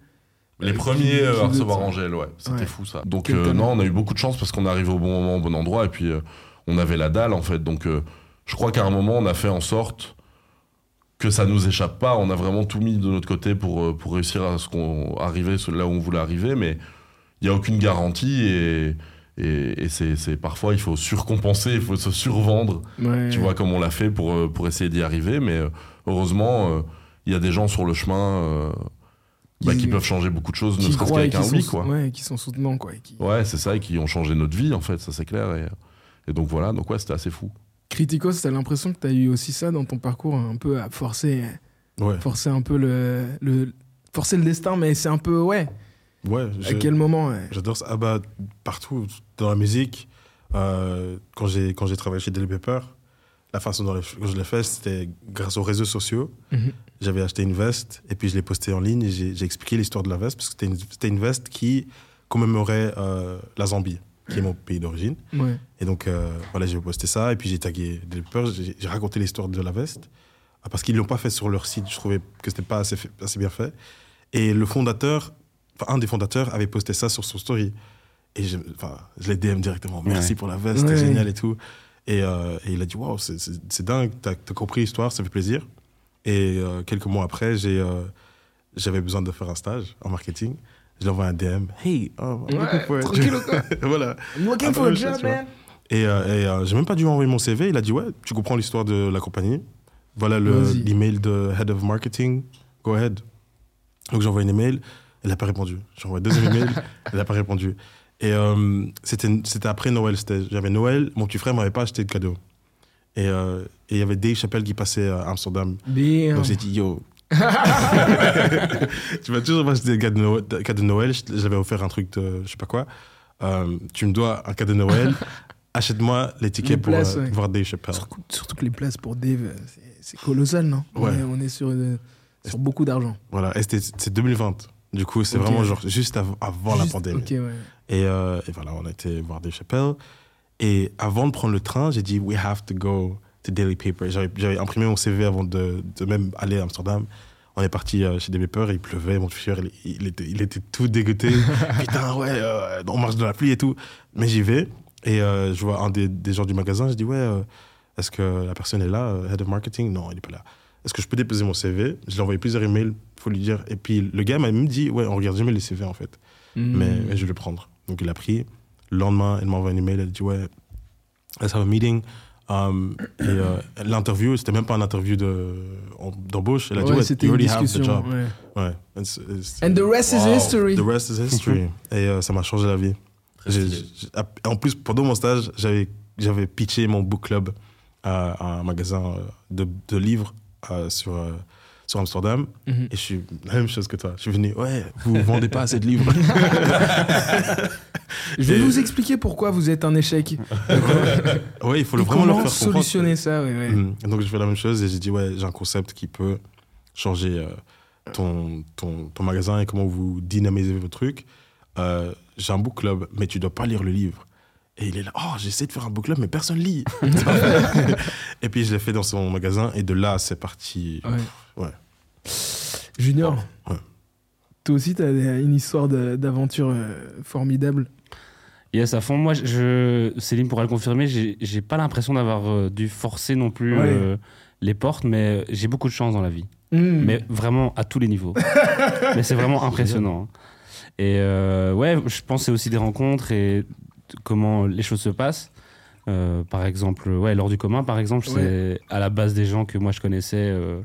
[SPEAKER 3] Les premiers euh, à recevoir Angèle, ouais. C'était
[SPEAKER 2] Ouais.
[SPEAKER 3] fou ça. Donc euh, non, on a eu beaucoup de chance parce qu'on est arrivé au bon moment, au bon endroit. Et puis euh, on avait la dalle en fait. Donc euh, je crois qu'à un moment, on a fait en sorte que ça nous échappe pas. On a vraiment tout mis de notre côté pour, euh, pour réussir à ce qu'on arriver là où on voulait arriver. Mais il n'y a aucune garantie et, et, et c'est, parfois il faut surcompenser, il faut se survendre.
[SPEAKER 2] Ouais.
[SPEAKER 3] Tu vois, comme on l'a fait pour, euh, pour essayer d'y arriver. Mais euh, heureusement, euh, il y a des gens sur le chemin euh, bah,
[SPEAKER 2] Qui-
[SPEAKER 3] qui peuvent changer beaucoup de choses, ne serait-ce qu'avec un oui, quoi.
[SPEAKER 2] ouais, qui sont soutenants, quoi. et qui-
[SPEAKER 3] Ouais, c'est ça, et qui ont changé notre vie, en fait, ça c'est clair. Et, et donc voilà, donc ouais, c'était assez fou.
[SPEAKER 2] Criticos, t'as l'impression que t'as eu aussi ça dans ton parcours, un peu à forcer,
[SPEAKER 4] Ouais,
[SPEAKER 2] forcer un peu le, le, forcer le destin, mais c'est un peu, ouais.
[SPEAKER 4] ouais.
[SPEAKER 2] À quel moment ouais?
[SPEAKER 4] J'adore ça. Ah bah, partout, dans la musique, euh, quand j'ai quand j'ai travaillé chez Daily Paper, la façon dont je l'ai fait, c'était grâce aux réseaux sociaux.
[SPEAKER 2] Mhm.
[SPEAKER 4] J'avais acheté une veste et puis je l'ai postée en ligne et j'ai expliqué l'histoire de la veste parce que c'était une, c'était une veste qui commémorait euh, la Zambie, qui est mon pays d'origine.
[SPEAKER 2] Ouais.
[SPEAKER 4] Et donc, euh, voilà, j'ai posté ça et puis j'ai tagué Daily Paper, j'ai raconté l'histoire de la veste Ah, parce qu'ils ne l'ont pas fait sur leur site. Je trouvais que c'était pas assez, fait- assez bien fait. Et le fondateur, enfin, un des fondateurs avait posté ça sur son story. Et je, enfin, je l'ai DM directement. Merci
[SPEAKER 1] Ouais.
[SPEAKER 4] pour la veste,
[SPEAKER 2] Ouais.
[SPEAKER 4] c'était génial et tout. Et, euh, et il a dit Waouh, c'est- c'est c'est dingue, t'as as compris l'histoire, ça fait plaisir. Et euh, quelques mois après, j'ai, euh, j'avais besoin de faire un stage en marketing. Je envoyé un DM Hey, oh, I'm looking for a voilà.
[SPEAKER 2] I'm looking for a job, man.
[SPEAKER 4] Et, euh, et, euh, j'ai même pas dû envoyer mon CV. Il a dit Ouais, tu comprends l'histoire de la compagnie. Voilà le- l'email de Head of Marketing. Go ahead. Donc j'ai envoyé un email. Elle n'a pas répondu. Un deuxième email. [laughs] Elle n'a pas répondu. Et euh, c'était après Noël. J'avais Noël. Mon petit frère m'avait pas acheté de cadeau. Et euh, et il y avait Dave Chappelle qui passait à Amsterdam.
[SPEAKER 2] Damn.
[SPEAKER 4] Donc j'ai dit, yo. [laughs] tu m'as toujours acheté des cadeaux de Noël. de J'avais offert un truc de je sais pas quoi. Euh, tu me dois un cadeau de Noël. [laughs] Achète-moi les tickets
[SPEAKER 2] Les
[SPEAKER 4] pour
[SPEAKER 2] places,
[SPEAKER 4] euh,
[SPEAKER 2] ouais.
[SPEAKER 4] voir Dave Chappelle.
[SPEAKER 2] Surtout, surtout que les places pour Dave, euh, c'est- colossal, non? On,
[SPEAKER 4] Ouais.
[SPEAKER 2] est, on est sur, une- sur beaucoup d'argent.
[SPEAKER 4] Voilà, et c'était- c'est 2020. Du coup, c'est vraiment genre juste av- avant la pandémie.
[SPEAKER 2] Ouais.
[SPEAKER 4] Et, euh, et voilà, on a été voir Dave Chappelle. Et avant de prendre le train, j'ai dit, we have to go to Daily Paper. J'avais imprimé mon CV avant de, de même aller à Amsterdam. On est parti euh, chez Daily Paper, il pleuvait, mon frère, il, il était, il était tout dégoûté. [laughs] Putain, ouais, euh, on marche dans la pluie et tout. Mais j'y vais, et euh, je vois un des, des gens du magasin, je dis, ouais, euh, est-ce que la personne est là, Head of Marketing? Non, il n'est pas là. Est-ce que je peux déposer mon CV Je lui ai envoyé plusieurs emails, faut lui dire. Et puis le gars m'a même dit, ouais, on regarde jamais les CV en fait
[SPEAKER 2] Hmm.
[SPEAKER 4] mais, mais je vais le prendre. Donc il a pris. Le lendemain, elle m'a envoyé un email, elle dit ouais, let's have a meeting. Um, et euh, l'interview, c'était même pas une interview de- d'embauche. Elle a dit
[SPEAKER 2] Ouais,
[SPEAKER 4] you
[SPEAKER 2] une
[SPEAKER 4] already have the
[SPEAKER 2] discussion.
[SPEAKER 4] job.
[SPEAKER 2] ouais.
[SPEAKER 4] Ouais. It's- it's-
[SPEAKER 2] And the rest is history.
[SPEAKER 4] the rest is history. [laughs] et euh, ça m'a changé la vie. En plus, pendant mon stage, j'avais j'avais pitché mon book club à, à un magasin euh, de, de livres sur, sur Amsterdam.
[SPEAKER 2] Mhm.
[SPEAKER 4] Et je suis la même chose que toi. Je suis venu, ouais, vous vendez pas assez de livres. [laughs]
[SPEAKER 2] Je vais
[SPEAKER 4] Et-
[SPEAKER 2] vous expliquer pourquoi vous êtes un échec. [laughs]
[SPEAKER 4] ouais, il faut le vraiment leur faire comprendre.
[SPEAKER 2] solutionner ça. ouais, ouais.
[SPEAKER 4] Et Donc je fais la même chose et j'ai dit ouais j'ai un concept qui peut changer euh, ton, ton, ton magasin et comment vous dynamisez vos trucs. Euh, j'ai un book club mais tu dois pas lire le livre. Et il est là, oh j'essaie de faire un book club mais personne lit. [laughs] et puis je l'ai fait dans son magasin et de là c'est parti.
[SPEAKER 2] Ouais.
[SPEAKER 4] Ouais.
[SPEAKER 2] Junior,
[SPEAKER 4] Ouais.
[SPEAKER 2] toi aussi, tu as une histoire d'aventure euh, formidable.
[SPEAKER 1] Yes, à fond. Moi, je, Céline pourra le confirmer, j'ai pas l'impression d'avoir euh, dû forcer non plus
[SPEAKER 2] Ouais.
[SPEAKER 1] euh, les portes, mais j'ai beaucoup de chance dans la vie.
[SPEAKER 2] Hmm.
[SPEAKER 1] Mais vraiment à tous les niveaux. [laughs] mais c'est vraiment impressionnant. hein. Et euh, ouais, je pense que c'est aussi des rencontres et comment les choses se passent. Euh, par exemple, ouais, lors du commun, par exemple, c'est à la base des gens que moi je connaissais euh,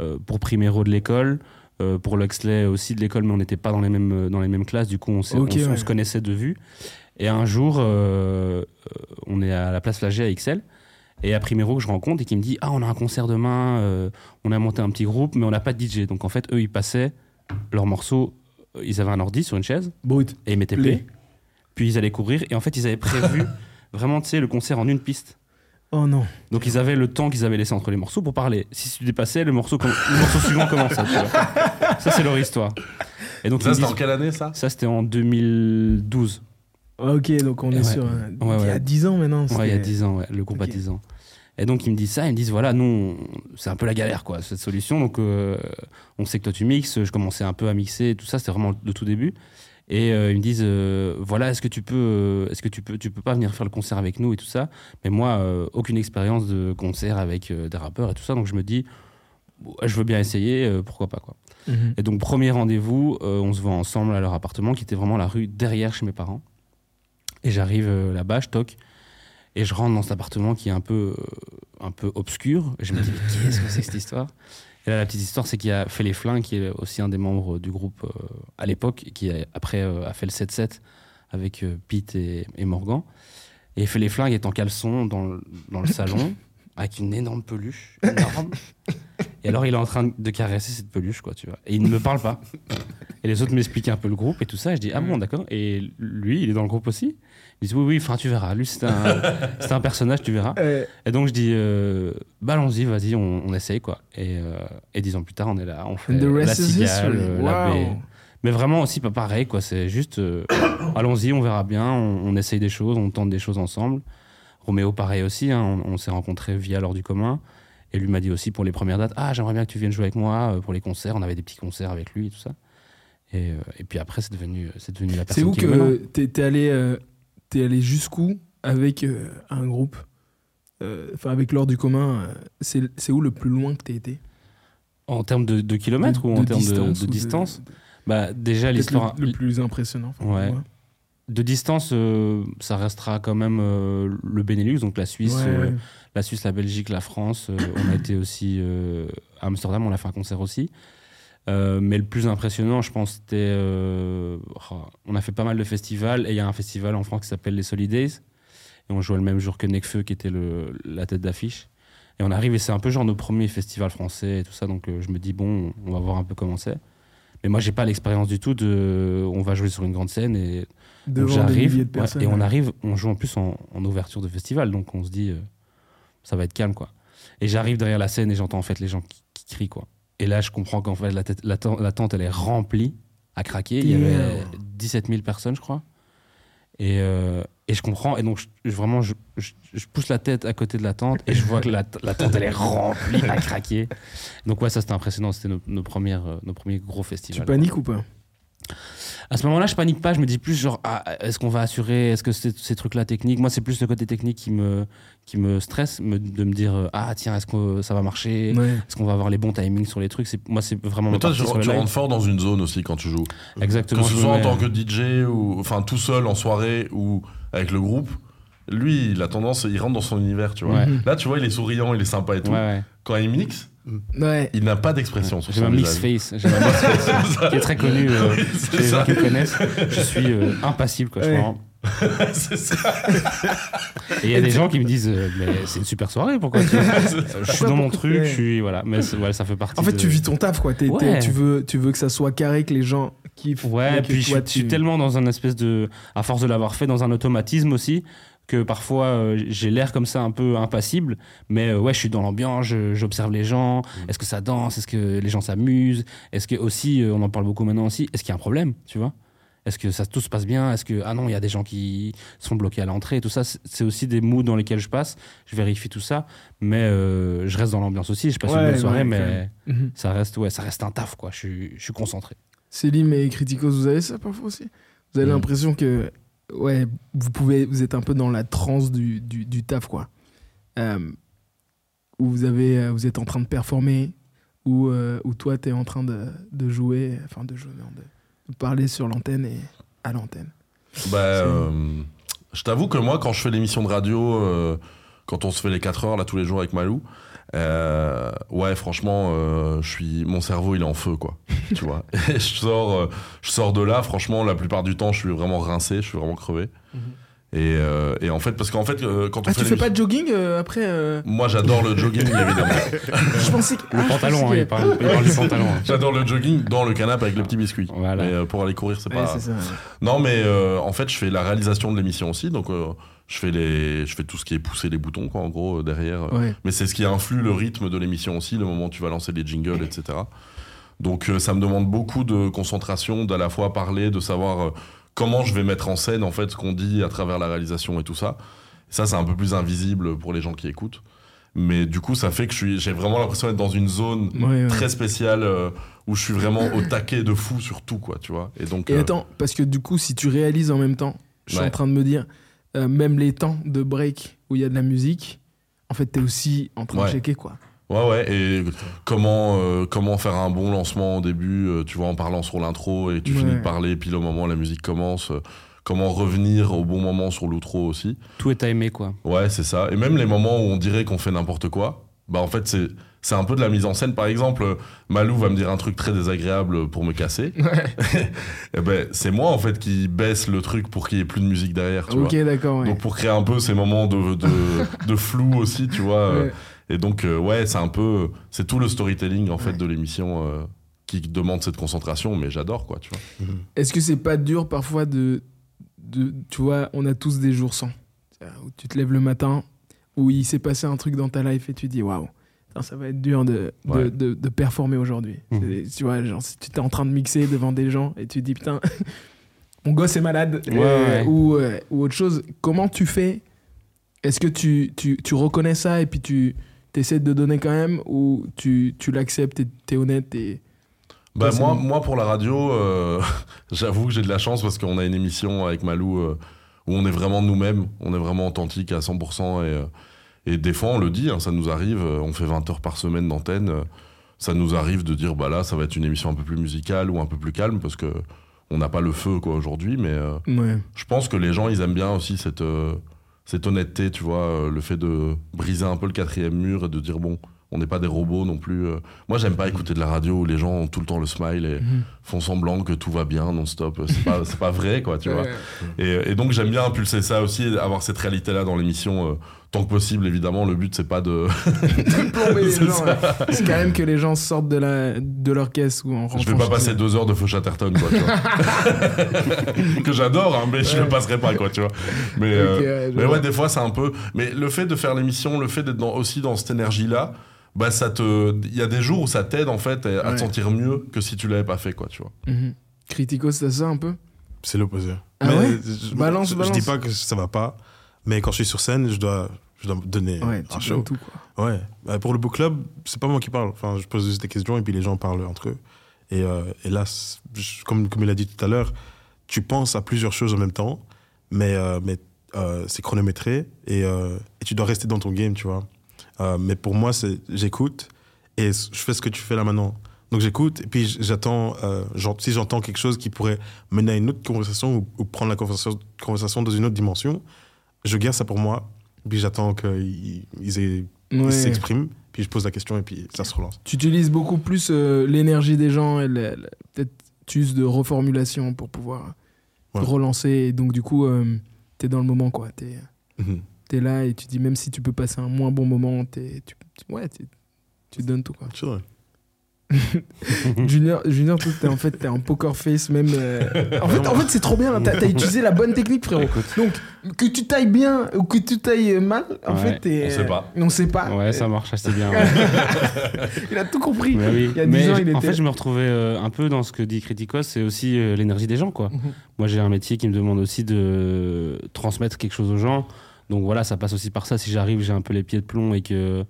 [SPEAKER 1] euh, pour Primero de l'école, pour l'Oxley aussi de l'école, mais on n'était pas dans les mêmes dans les mêmes classes. Du coup, on, se connaissait de vue. Et un jour, on est à la place Flagey à XL. Et a Primero que je rencontre et qui me dit Ah, on a un concert demain, euh, on a monté un petit groupe, mais on n'a pas de DJ. Donc en fait, eux, ils passaient leurs morceaux, ils avaient un ordi sur une chaise
[SPEAKER 2] Brut.
[SPEAKER 1] et ils mettaient
[SPEAKER 2] Play.
[SPEAKER 1] Puis ils allaient courir et en fait, ils avaient prévu [laughs] vraiment, tu sais, le concert en une piste.
[SPEAKER 2] Oh non.
[SPEAKER 1] Donc ils avaient le temps qu'ils avaient laissé entre les morceaux pour parler. Si tu dépassais, le morceau, com- le morceau suivant commençait. tu vois. Ça, c'est leur histoire. Et donc,
[SPEAKER 3] Ça, c'était en quelle année ça?
[SPEAKER 1] Ça, c'était en 2012.
[SPEAKER 2] Ok, donc on est
[SPEAKER 1] Ouais.
[SPEAKER 2] sur. euh,
[SPEAKER 1] Ouais,
[SPEAKER 2] Il y a
[SPEAKER 1] ouais.
[SPEAKER 2] 10 ans maintenant.
[SPEAKER 1] Ouais, il y a
[SPEAKER 2] c'était-
[SPEAKER 1] 10 ans, ouais, le groupe
[SPEAKER 2] Ok.
[SPEAKER 1] a 10 ans. Et donc, ils me disent ça, ils me disent voilà, nous, c'est un peu la galère, quoi, cette solution. Donc, euh, on sait que toi, tu mixes. Je commençais un peu à mixer et tout ça, c'était vraiment le tout début. Et euh, ils me disent euh, voilà, est-ce que tu peux, euh, est-ce que tu peux, tu peux pas venir faire le concert avec nous et tout ça? Mais moi, aucune expérience de concert avec des rappeurs et tout ça. Donc, je me dis je veux bien essayer, pourquoi pas, quoi.
[SPEAKER 2] Mhm.
[SPEAKER 1] Et donc, premier rendez-vous, on se voit ensemble à leur appartement qui était vraiment la rue derrière chez mes parents. Et j'arrive là-bas, je toque, et je rentre dans cet appartement qui est un peu, un peu obscur. Et je me dis, mais qu'est-ce que c'est que cette histoire? Et là, la petite histoire, c'est qu'il y a Fait les Flins, qui est aussi un des membres du groupe euh, à l'époque, qui a- après euh, a fait le 7-7 avec euh, Pete et, et Morgan. Et les Flingues est en caleçon dans le, dans le [coughs] salon, avec une énorme peluche, énorme. Et alors, il est en train de caresser cette peluche, quoi, tu vois. Et il ne me parle pas. Et les autres m'expliquent un peu le groupe et tout ça. Et je dis, ah bon, d'accord. Et lui, il est dans le groupe aussi Ils disent, oui, oui, enfin, tu verras. Lui, c'est un, [laughs] c'est un personnage, tu verras.
[SPEAKER 2] Euh,
[SPEAKER 1] Et donc, je dis, euh, bah, allons-y, vas-y, on, on essaye, quoi. Et, euh, et dix ans plus tard, on est là, on fait la cigale, euh, la baie. Mais vraiment aussi pas pareil, quoi. C'est juste, allons-y, on verra bien, on, on essaye des choses, on tente des choses ensemble. Roméo, pareil aussi, hein, on, on s'est rencontrés via l'heure du commun. Et lui m'a dit aussi pour les premières dates, ah, j'aimerais bien que tu viennes jouer avec moi pour les concerts. On avait des petits concerts avec lui et tout ça. Et, et puis après, c'est devenu, c'est devenu la
[SPEAKER 2] C'est
[SPEAKER 1] personne
[SPEAKER 2] où
[SPEAKER 1] qui
[SPEAKER 2] que t'es allé, t'es allé jusqu'où avec euh, un groupe Euh, Enfin, avec l'ordre du commun, euh, c'est où le plus loin que t'es été?
[SPEAKER 1] En termes de, de kilomètres
[SPEAKER 2] De-
[SPEAKER 1] ou en termes de-
[SPEAKER 2] distance
[SPEAKER 1] de,
[SPEAKER 2] ou de-
[SPEAKER 1] distance? Bah déjà l'histoire.
[SPEAKER 2] le, le plus impressionnant.
[SPEAKER 1] Ouais. de distance, euh, ça restera quand même euh, le Benelux, donc la Suisse,
[SPEAKER 2] Ouais,
[SPEAKER 1] euh, la Suisse, la Belgique, la France. on a été aussi à Amsterdam, on a fait un concert aussi. Euh, mais le plus impressionnant, je pense, c'était. euh, oh, on a fait pas mal de festivals et il y a un festival en France qui s'appelle les Solidays. Et on jouait le même jour que Necfeu, qui était le, la tête d'affiche. Et on arrive et c'est un peu genre nos premiers festivals français et tout ça. Donc euh, je me dis, bon, on va voir un peu comment c'est. Mais moi, j'ai pas l'expérience du tout de. On va jouer sur une grande scène et j'arrive ouais, et on arrive, on joue en plus en, en ouverture de festival, donc on se dit ça va être calme quoi. Et j'arrive derrière la scène et j'entends en fait les gens qui, qui crient quoi. Et là je comprends qu'en fait la, tête- la, ten- la tente elle est remplie à craquer. Il y avait
[SPEAKER 2] Damn.
[SPEAKER 1] 17 000 personnes je crois. Et, euh, et je comprends et donc je- vraiment je, je- je pousse la tête à côté de la tente et je vois que la, la tente elle est remplie à craquer. Donc ouais ça c'était impressionnant, c'était nos, nos premières, euh, nos premiers gros
[SPEAKER 2] Tu
[SPEAKER 1] festivals.
[SPEAKER 2] paniques ou pas?
[SPEAKER 1] À ce moment-là, je panique pas. Je me dis plus genre, ah, est-ce qu'on va assurer? Est-ce que c'est- ces trucs-là techniques? Moi, c'est plus le côté technique qui me, qui me stresse, me- de me dire, euh, ah tiens, est-ce que ça va marcher?
[SPEAKER 2] Ouais.
[SPEAKER 1] Est-ce qu'on va avoir les bons timings sur les trucs? C'est Moi, c'est vraiment
[SPEAKER 3] Mais
[SPEAKER 1] ma
[SPEAKER 3] toi, tu, tu rentres fort dans une zone aussi quand tu joues.
[SPEAKER 1] Exactement.
[SPEAKER 3] Que ce
[SPEAKER 1] je
[SPEAKER 3] soit en tant que DJ ou enfin tout seul en soirée ou avec le groupe, lui, il a tendance, il rentre dans son univers, tu vois.
[SPEAKER 1] Ouais.
[SPEAKER 3] Là, tu vois, il est souriant, il est sympa et tout.
[SPEAKER 1] Ouais, ouais.
[SPEAKER 3] Quand il mixe,
[SPEAKER 2] Ouais.
[SPEAKER 3] il n'a pas d'expression sur
[SPEAKER 1] J'ai ma mix face, j'ai ma mix [laughs] face qui est très connue euh,
[SPEAKER 3] Oui,
[SPEAKER 1] chez les gens qui me connaissent. Je suis euh, impassible, quoi. je suis
[SPEAKER 2] Ouais.
[SPEAKER 1] vraiment- [laughs]
[SPEAKER 3] c'est ça.
[SPEAKER 1] Et il y a des gens qui me disent, euh, mais c'est une super soirée, pourquoi tu... [laughs] Euh, Je suis dans mon truc,
[SPEAKER 2] Ouais.
[SPEAKER 1] je suis voilà, mais voilà, ça fait partie.
[SPEAKER 2] En fait,
[SPEAKER 1] de-
[SPEAKER 2] tu vis ton taf, quoi. T'es- t'es-
[SPEAKER 1] Ouais.
[SPEAKER 2] tu, veux, tu veux que ça soit carré, que les gens kiffent.
[SPEAKER 1] Ouais,
[SPEAKER 2] et
[SPEAKER 1] puis je, suis- je suis
[SPEAKER 2] tu-
[SPEAKER 1] tellement dans un espèce de. À force de l'avoir fait, dans un automatisme aussi, que parfois euh, j'ai l'air comme ça un peu impassible. Mais euh, ouais, je suis dans l'ambiance, je- j'observe les gens.
[SPEAKER 2] Mm.
[SPEAKER 1] Est-ce que ça danse? Est-ce que les gens s'amusent? Est-ce que aussi, euh, on en parle beaucoup maintenant aussi, est-ce qu'il y a un problème Tu vois? Est-ce que ça tout se passe bien? Est-ce que. Ah non, il y a des gens qui sont bloqués à l'entrée Tout ça, c'est- aussi des moods dans lesquels je passe. Je vérifie tout ça. Mais euh, je reste dans l'ambiance aussi. Je passe
[SPEAKER 2] Ouais,
[SPEAKER 1] une bonne soirée,
[SPEAKER 2] ouais,
[SPEAKER 1] mais
[SPEAKER 2] Mhm.
[SPEAKER 1] ça reste, ouais, ça reste un taf, quoi. Je suis, je suis concentré.
[SPEAKER 2] Célim et Criticos, vous avez ça parfois aussi? Vous avez
[SPEAKER 1] Mhm.
[SPEAKER 2] l'impression que ouais, vous pouvez, vous êtes un peu dans la transe du, du, du taf, quoi. Euh, où vous, avez, euh, vous êtes en train de performer, ou euh, où toi, tu es en train de, de jouer, enfin de jouer, non, de parler sur l'antenne et à l'antenne.
[SPEAKER 3] Bah, euh, je t'avoue que moi, quand je fais l'émission de radio, euh, quand on se fait les 4 heures là tous les jours avec Malou, euh, ouais, franchement, euh, je suis, mon cerveau il est en feu, quoi. [laughs] tu vois. Et je sors, je sors de là. Franchement, la plupart du temps, je suis vraiment rincé, je suis vraiment crevé. Et, euh, et en fait, parce qu'en fait, euh, quand on
[SPEAKER 2] Ah,
[SPEAKER 3] fait
[SPEAKER 2] tu fais pas de jogging euh, après euh,
[SPEAKER 3] moi, j'adore le jogging, [laughs] évidemment.
[SPEAKER 2] Je pensais que.
[SPEAKER 1] Le
[SPEAKER 2] ah, je
[SPEAKER 1] pantalon, hein, il parle, il parle du pantalon. hein.
[SPEAKER 3] J'adore le jogging dans le canapé avec le petit biscuit.
[SPEAKER 1] Voilà.
[SPEAKER 3] Mais euh, pour aller courir, c'est
[SPEAKER 2] Ouais,
[SPEAKER 3] pas.
[SPEAKER 2] c'est ça.
[SPEAKER 3] Non, mais euh, en fait, je fais la réalisation de l'émission aussi. Donc, euh, je, fais les... je fais tout ce qui est pousser les boutons, quoi, en gros, euh, derrière.
[SPEAKER 2] Ouais.
[SPEAKER 3] Mais c'est ce qui influe le rythme de l'émission aussi, le moment où tu vas lancer les jingles, etc. Donc, euh, ça me demande beaucoup de concentration, d'à la fois parler, de savoir euh, comment je vais mettre en scène, en fait, ce qu'on dit à travers la réalisation et tout ça. Ça, c'est un peu plus invisible pour les gens qui écoutent. Mais du coup, ça fait que j'ai vraiment l'impression d'être dans une zone
[SPEAKER 2] Ouais, ouais.
[SPEAKER 3] très spéciale euh, où je suis vraiment au taquet de fou sur tout, quoi, tu vois. Et donc,
[SPEAKER 2] Et
[SPEAKER 3] euh,
[SPEAKER 2] attends, parce que du coup, si tu réalises en même temps, je suis
[SPEAKER 3] Ouais.
[SPEAKER 2] en train de me dire, euh, même les temps de break où il y a de la musique, en fait, t'es aussi en train de checker, quoi.
[SPEAKER 3] Ouais, ouais, et comment, euh, comment faire un bon lancement au début, euh, tu vois, en parlant sur l'intro et tu
[SPEAKER 2] Ouais.
[SPEAKER 3] finis de parler, puis le moment où la musique commence, euh, comment revenir au bon moment sur l'outro aussi.
[SPEAKER 1] Tout est timé, quoi.
[SPEAKER 3] Ouais, c'est ça. Et même les moments où on dirait qu'on fait n'importe quoi, bah en fait, c'est. C'est un peu de la mise en scène. Par exemple, Malou va me dire un truc très désagréable pour me casser. [laughs] et ben, c'est moi, en fait, qui baisse le truc pour qu'il y ait plus de musique derrière, tu
[SPEAKER 2] ok, d'accord, ouais.
[SPEAKER 3] Donc, pour créer un peu ces moments de, de, de flou aussi, tu vois. euh,
[SPEAKER 2] Ouais.
[SPEAKER 3] Et donc, euh, ouais, c'est un peu. C'est tout le storytelling, en fait, de l'émission euh, qui demande cette concentration, mais j'adore, quoi, tu vois.
[SPEAKER 2] Est-ce que c'est pas dur parfois de, de. Tu vois, on a tous des jours sans. Où tu te lèves le matin, où il s'est passé un truc dans ta life et tu dis waouh, ça va être dur de, de,
[SPEAKER 3] Ouais.
[SPEAKER 2] de- de performer aujourd'hui.
[SPEAKER 1] Mhm.
[SPEAKER 2] Tu vois, genre si tu es en train de mixer devant des gens et tu te dis putain, [laughs] mon gosse est malade
[SPEAKER 1] Ouais,
[SPEAKER 2] euh,
[SPEAKER 1] ouais.
[SPEAKER 2] Ou, euh, ou autre chose, comment tu fais? Est-ce que tu, tu, tu reconnais ça et puis tu essaies de donner quand même ou tu, tu l'acceptes et t'es honnête et.
[SPEAKER 3] Bah,
[SPEAKER 2] Toi,
[SPEAKER 3] moi, moi, pour la radio, euh, [laughs] j'avoue que j'ai de la chance parce qu'on a une émission avec Malou euh, où on est vraiment nous-mêmes, on est vraiment authentique à 100%. Et, euh, et des fois, on le dit, hein, ça nous arrive, on fait 20 heures par semaine d'antenne, ça nous arrive de dire, bah là, ça va être une émission un peu plus musicale ou un peu plus calme parce que on n'a pas le feu quoi aujourd'hui, mais
[SPEAKER 2] Ouais.
[SPEAKER 3] je pense que les gens ils aiment bien aussi cette cette honnêteté, tu vois, euh, le fait de briser un peu le quatrième mur et de dire bon, on n'est pas des robots non plus. euh. Moi j'aime pas écouter de la radio où les gens ont tout le temps le smile et
[SPEAKER 2] Mhm.
[SPEAKER 3] font semblant que tout va bien non-stop. C'est pas [laughs] c'est pas vrai quoi, tu vois. Et, et donc j'aime bien impulser ça aussi, avoir cette réalité-là dans l'émission, euh, tant que possible évidemment. Le but c'est pas de... [laughs]
[SPEAKER 2] Plomber [laughs] les
[SPEAKER 3] C'est
[SPEAKER 2] gens,
[SPEAKER 3] ça.
[SPEAKER 2] ouais. C'est quand même que les gens sortent de, la, de leur caisse ou en
[SPEAKER 3] Je vais
[SPEAKER 2] rentrant
[SPEAKER 3] pas passer
[SPEAKER 2] eux.
[SPEAKER 3] deux heures de Feu Chatterton quoi, tu vois. [laughs] que j'adore, hein, mais je le passerai pas quoi, tu vois. Mais, euh,
[SPEAKER 2] Ok, ouais,
[SPEAKER 3] mais
[SPEAKER 2] vois.
[SPEAKER 3] ouais, des fois c'est un peu... Mais le fait de faire l'émission, le fait d'être dans- aussi dans cette énergie-là, bah ça te... Il y a des jours où ça t'aide en fait à
[SPEAKER 2] Ouais.
[SPEAKER 3] te sentir mieux que si tu l'avais pas fait quoi, tu vois.
[SPEAKER 2] Mhm. Critico, c'est ça un peu?
[SPEAKER 4] C'est l'opposé.
[SPEAKER 2] Ah
[SPEAKER 4] Mais
[SPEAKER 2] ouais?
[SPEAKER 4] je,
[SPEAKER 2] Balance,
[SPEAKER 4] je,
[SPEAKER 2] balance.
[SPEAKER 4] je dis pas que ça va pas, mais quand je suis sur scène, je dois, je dois donner
[SPEAKER 2] Ouais,
[SPEAKER 4] un show.
[SPEAKER 2] donnes tout quoi.
[SPEAKER 4] Ouais. Bah, pour le book club, c'est pas moi qui parle. Enfin, je pose juste des questions et puis les gens parlent entre eux. Et, euh, et là, comme, comme il a dit tout à l'heure, tu penses à plusieurs choses en même temps, mais, euh, mais euh, c'est chronométré et, et tu dois rester dans ton game, tu vois. Mais pour moi, c'est j'écoute et je fais ce que tu fais là maintenant. Donc j'écoute et puis j'attends, euh, si j'entends quelque chose qui pourrait mener à une autre conversation ou, ou prendre la conversation, conversation dans une autre dimension, je garde ça pour moi. Puis j'attends qu'ils ils
[SPEAKER 2] Ouais.
[SPEAKER 4] s'expriment, puis je pose la question et puis ça se relance.
[SPEAKER 2] Tu utilises beaucoup plus euh, l'énergie des gens et peut-être tu uses de reformulation pour pouvoir
[SPEAKER 4] Ouais.
[SPEAKER 2] relancer. Et donc, du coup, euh, t'es dans le moment, quoi.
[SPEAKER 4] Mhm.
[SPEAKER 2] es là et tu dis, même si tu peux passer un moins bon moment, t'es- tu, tu- ouais, tu donnes tout, quoi. [laughs] Junior, Junior toi, t'es en fait, t'es un poker face, même. euh, En fait, en fait c'est trop bien. T'as as utilisé la bonne technique, frérot. Donc, que tu tailles bien ou que tu tailles mal, en
[SPEAKER 1] Ouais,
[SPEAKER 2] fait, t'es.
[SPEAKER 3] on sait pas.
[SPEAKER 2] On sait pas.
[SPEAKER 1] Ouais, ça marche assez bien. ouais. [laughs]
[SPEAKER 2] Il a tout compris.
[SPEAKER 1] Mais oui.
[SPEAKER 2] Il y a 10
[SPEAKER 1] Mais
[SPEAKER 2] ans, il
[SPEAKER 1] en
[SPEAKER 2] était-
[SPEAKER 1] fait, je me retrouvais euh, un peu dans ce que dit Criticos, c'est aussi euh, l'énergie des gens, quoi.
[SPEAKER 2] Mhm.
[SPEAKER 1] Moi, j'ai un métier qui me demande aussi de transmettre quelque chose aux gens. Donc voilà, ça passe aussi par ça. Si j'arrive, j'ai un peu les pieds de plomb et que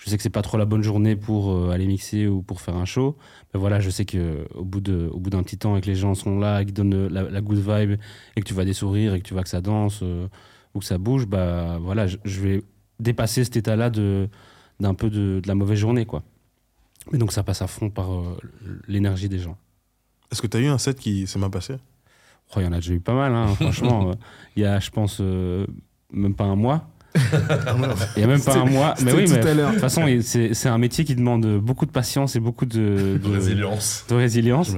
[SPEAKER 1] je sais que c'est pas trop la bonne journée pour euh, aller mixer ou pour faire un show, ben voilà, je sais que au bout de, au bout d'un petit temps et que les gens sont là, et qu'ils donnent la, la good vibe et que tu vas des sourires et que tu vois que ça danse euh, ou que ça bouge, bah voilà, je, je vais dépasser cet état-là de d'un peu de, de la mauvaise journée, quoi. Mais donc ça passe à fond par euh, l'énergie des gens.
[SPEAKER 4] Est-ce que tu as eu un set qui s'est mal passé?
[SPEAKER 1] Oh, il y en a déjà eu pas mal, hein, franchement. [laughs] euh, Il y a, je pense, euh, même pas un mois. Il y a même pas un mois. Mais oui,
[SPEAKER 2] tout
[SPEAKER 1] mais
[SPEAKER 2] à l'heure.
[SPEAKER 1] de toute façon, c'est un métier qui demande beaucoup de patience et beaucoup de,
[SPEAKER 3] De résilience.
[SPEAKER 1] de résilience.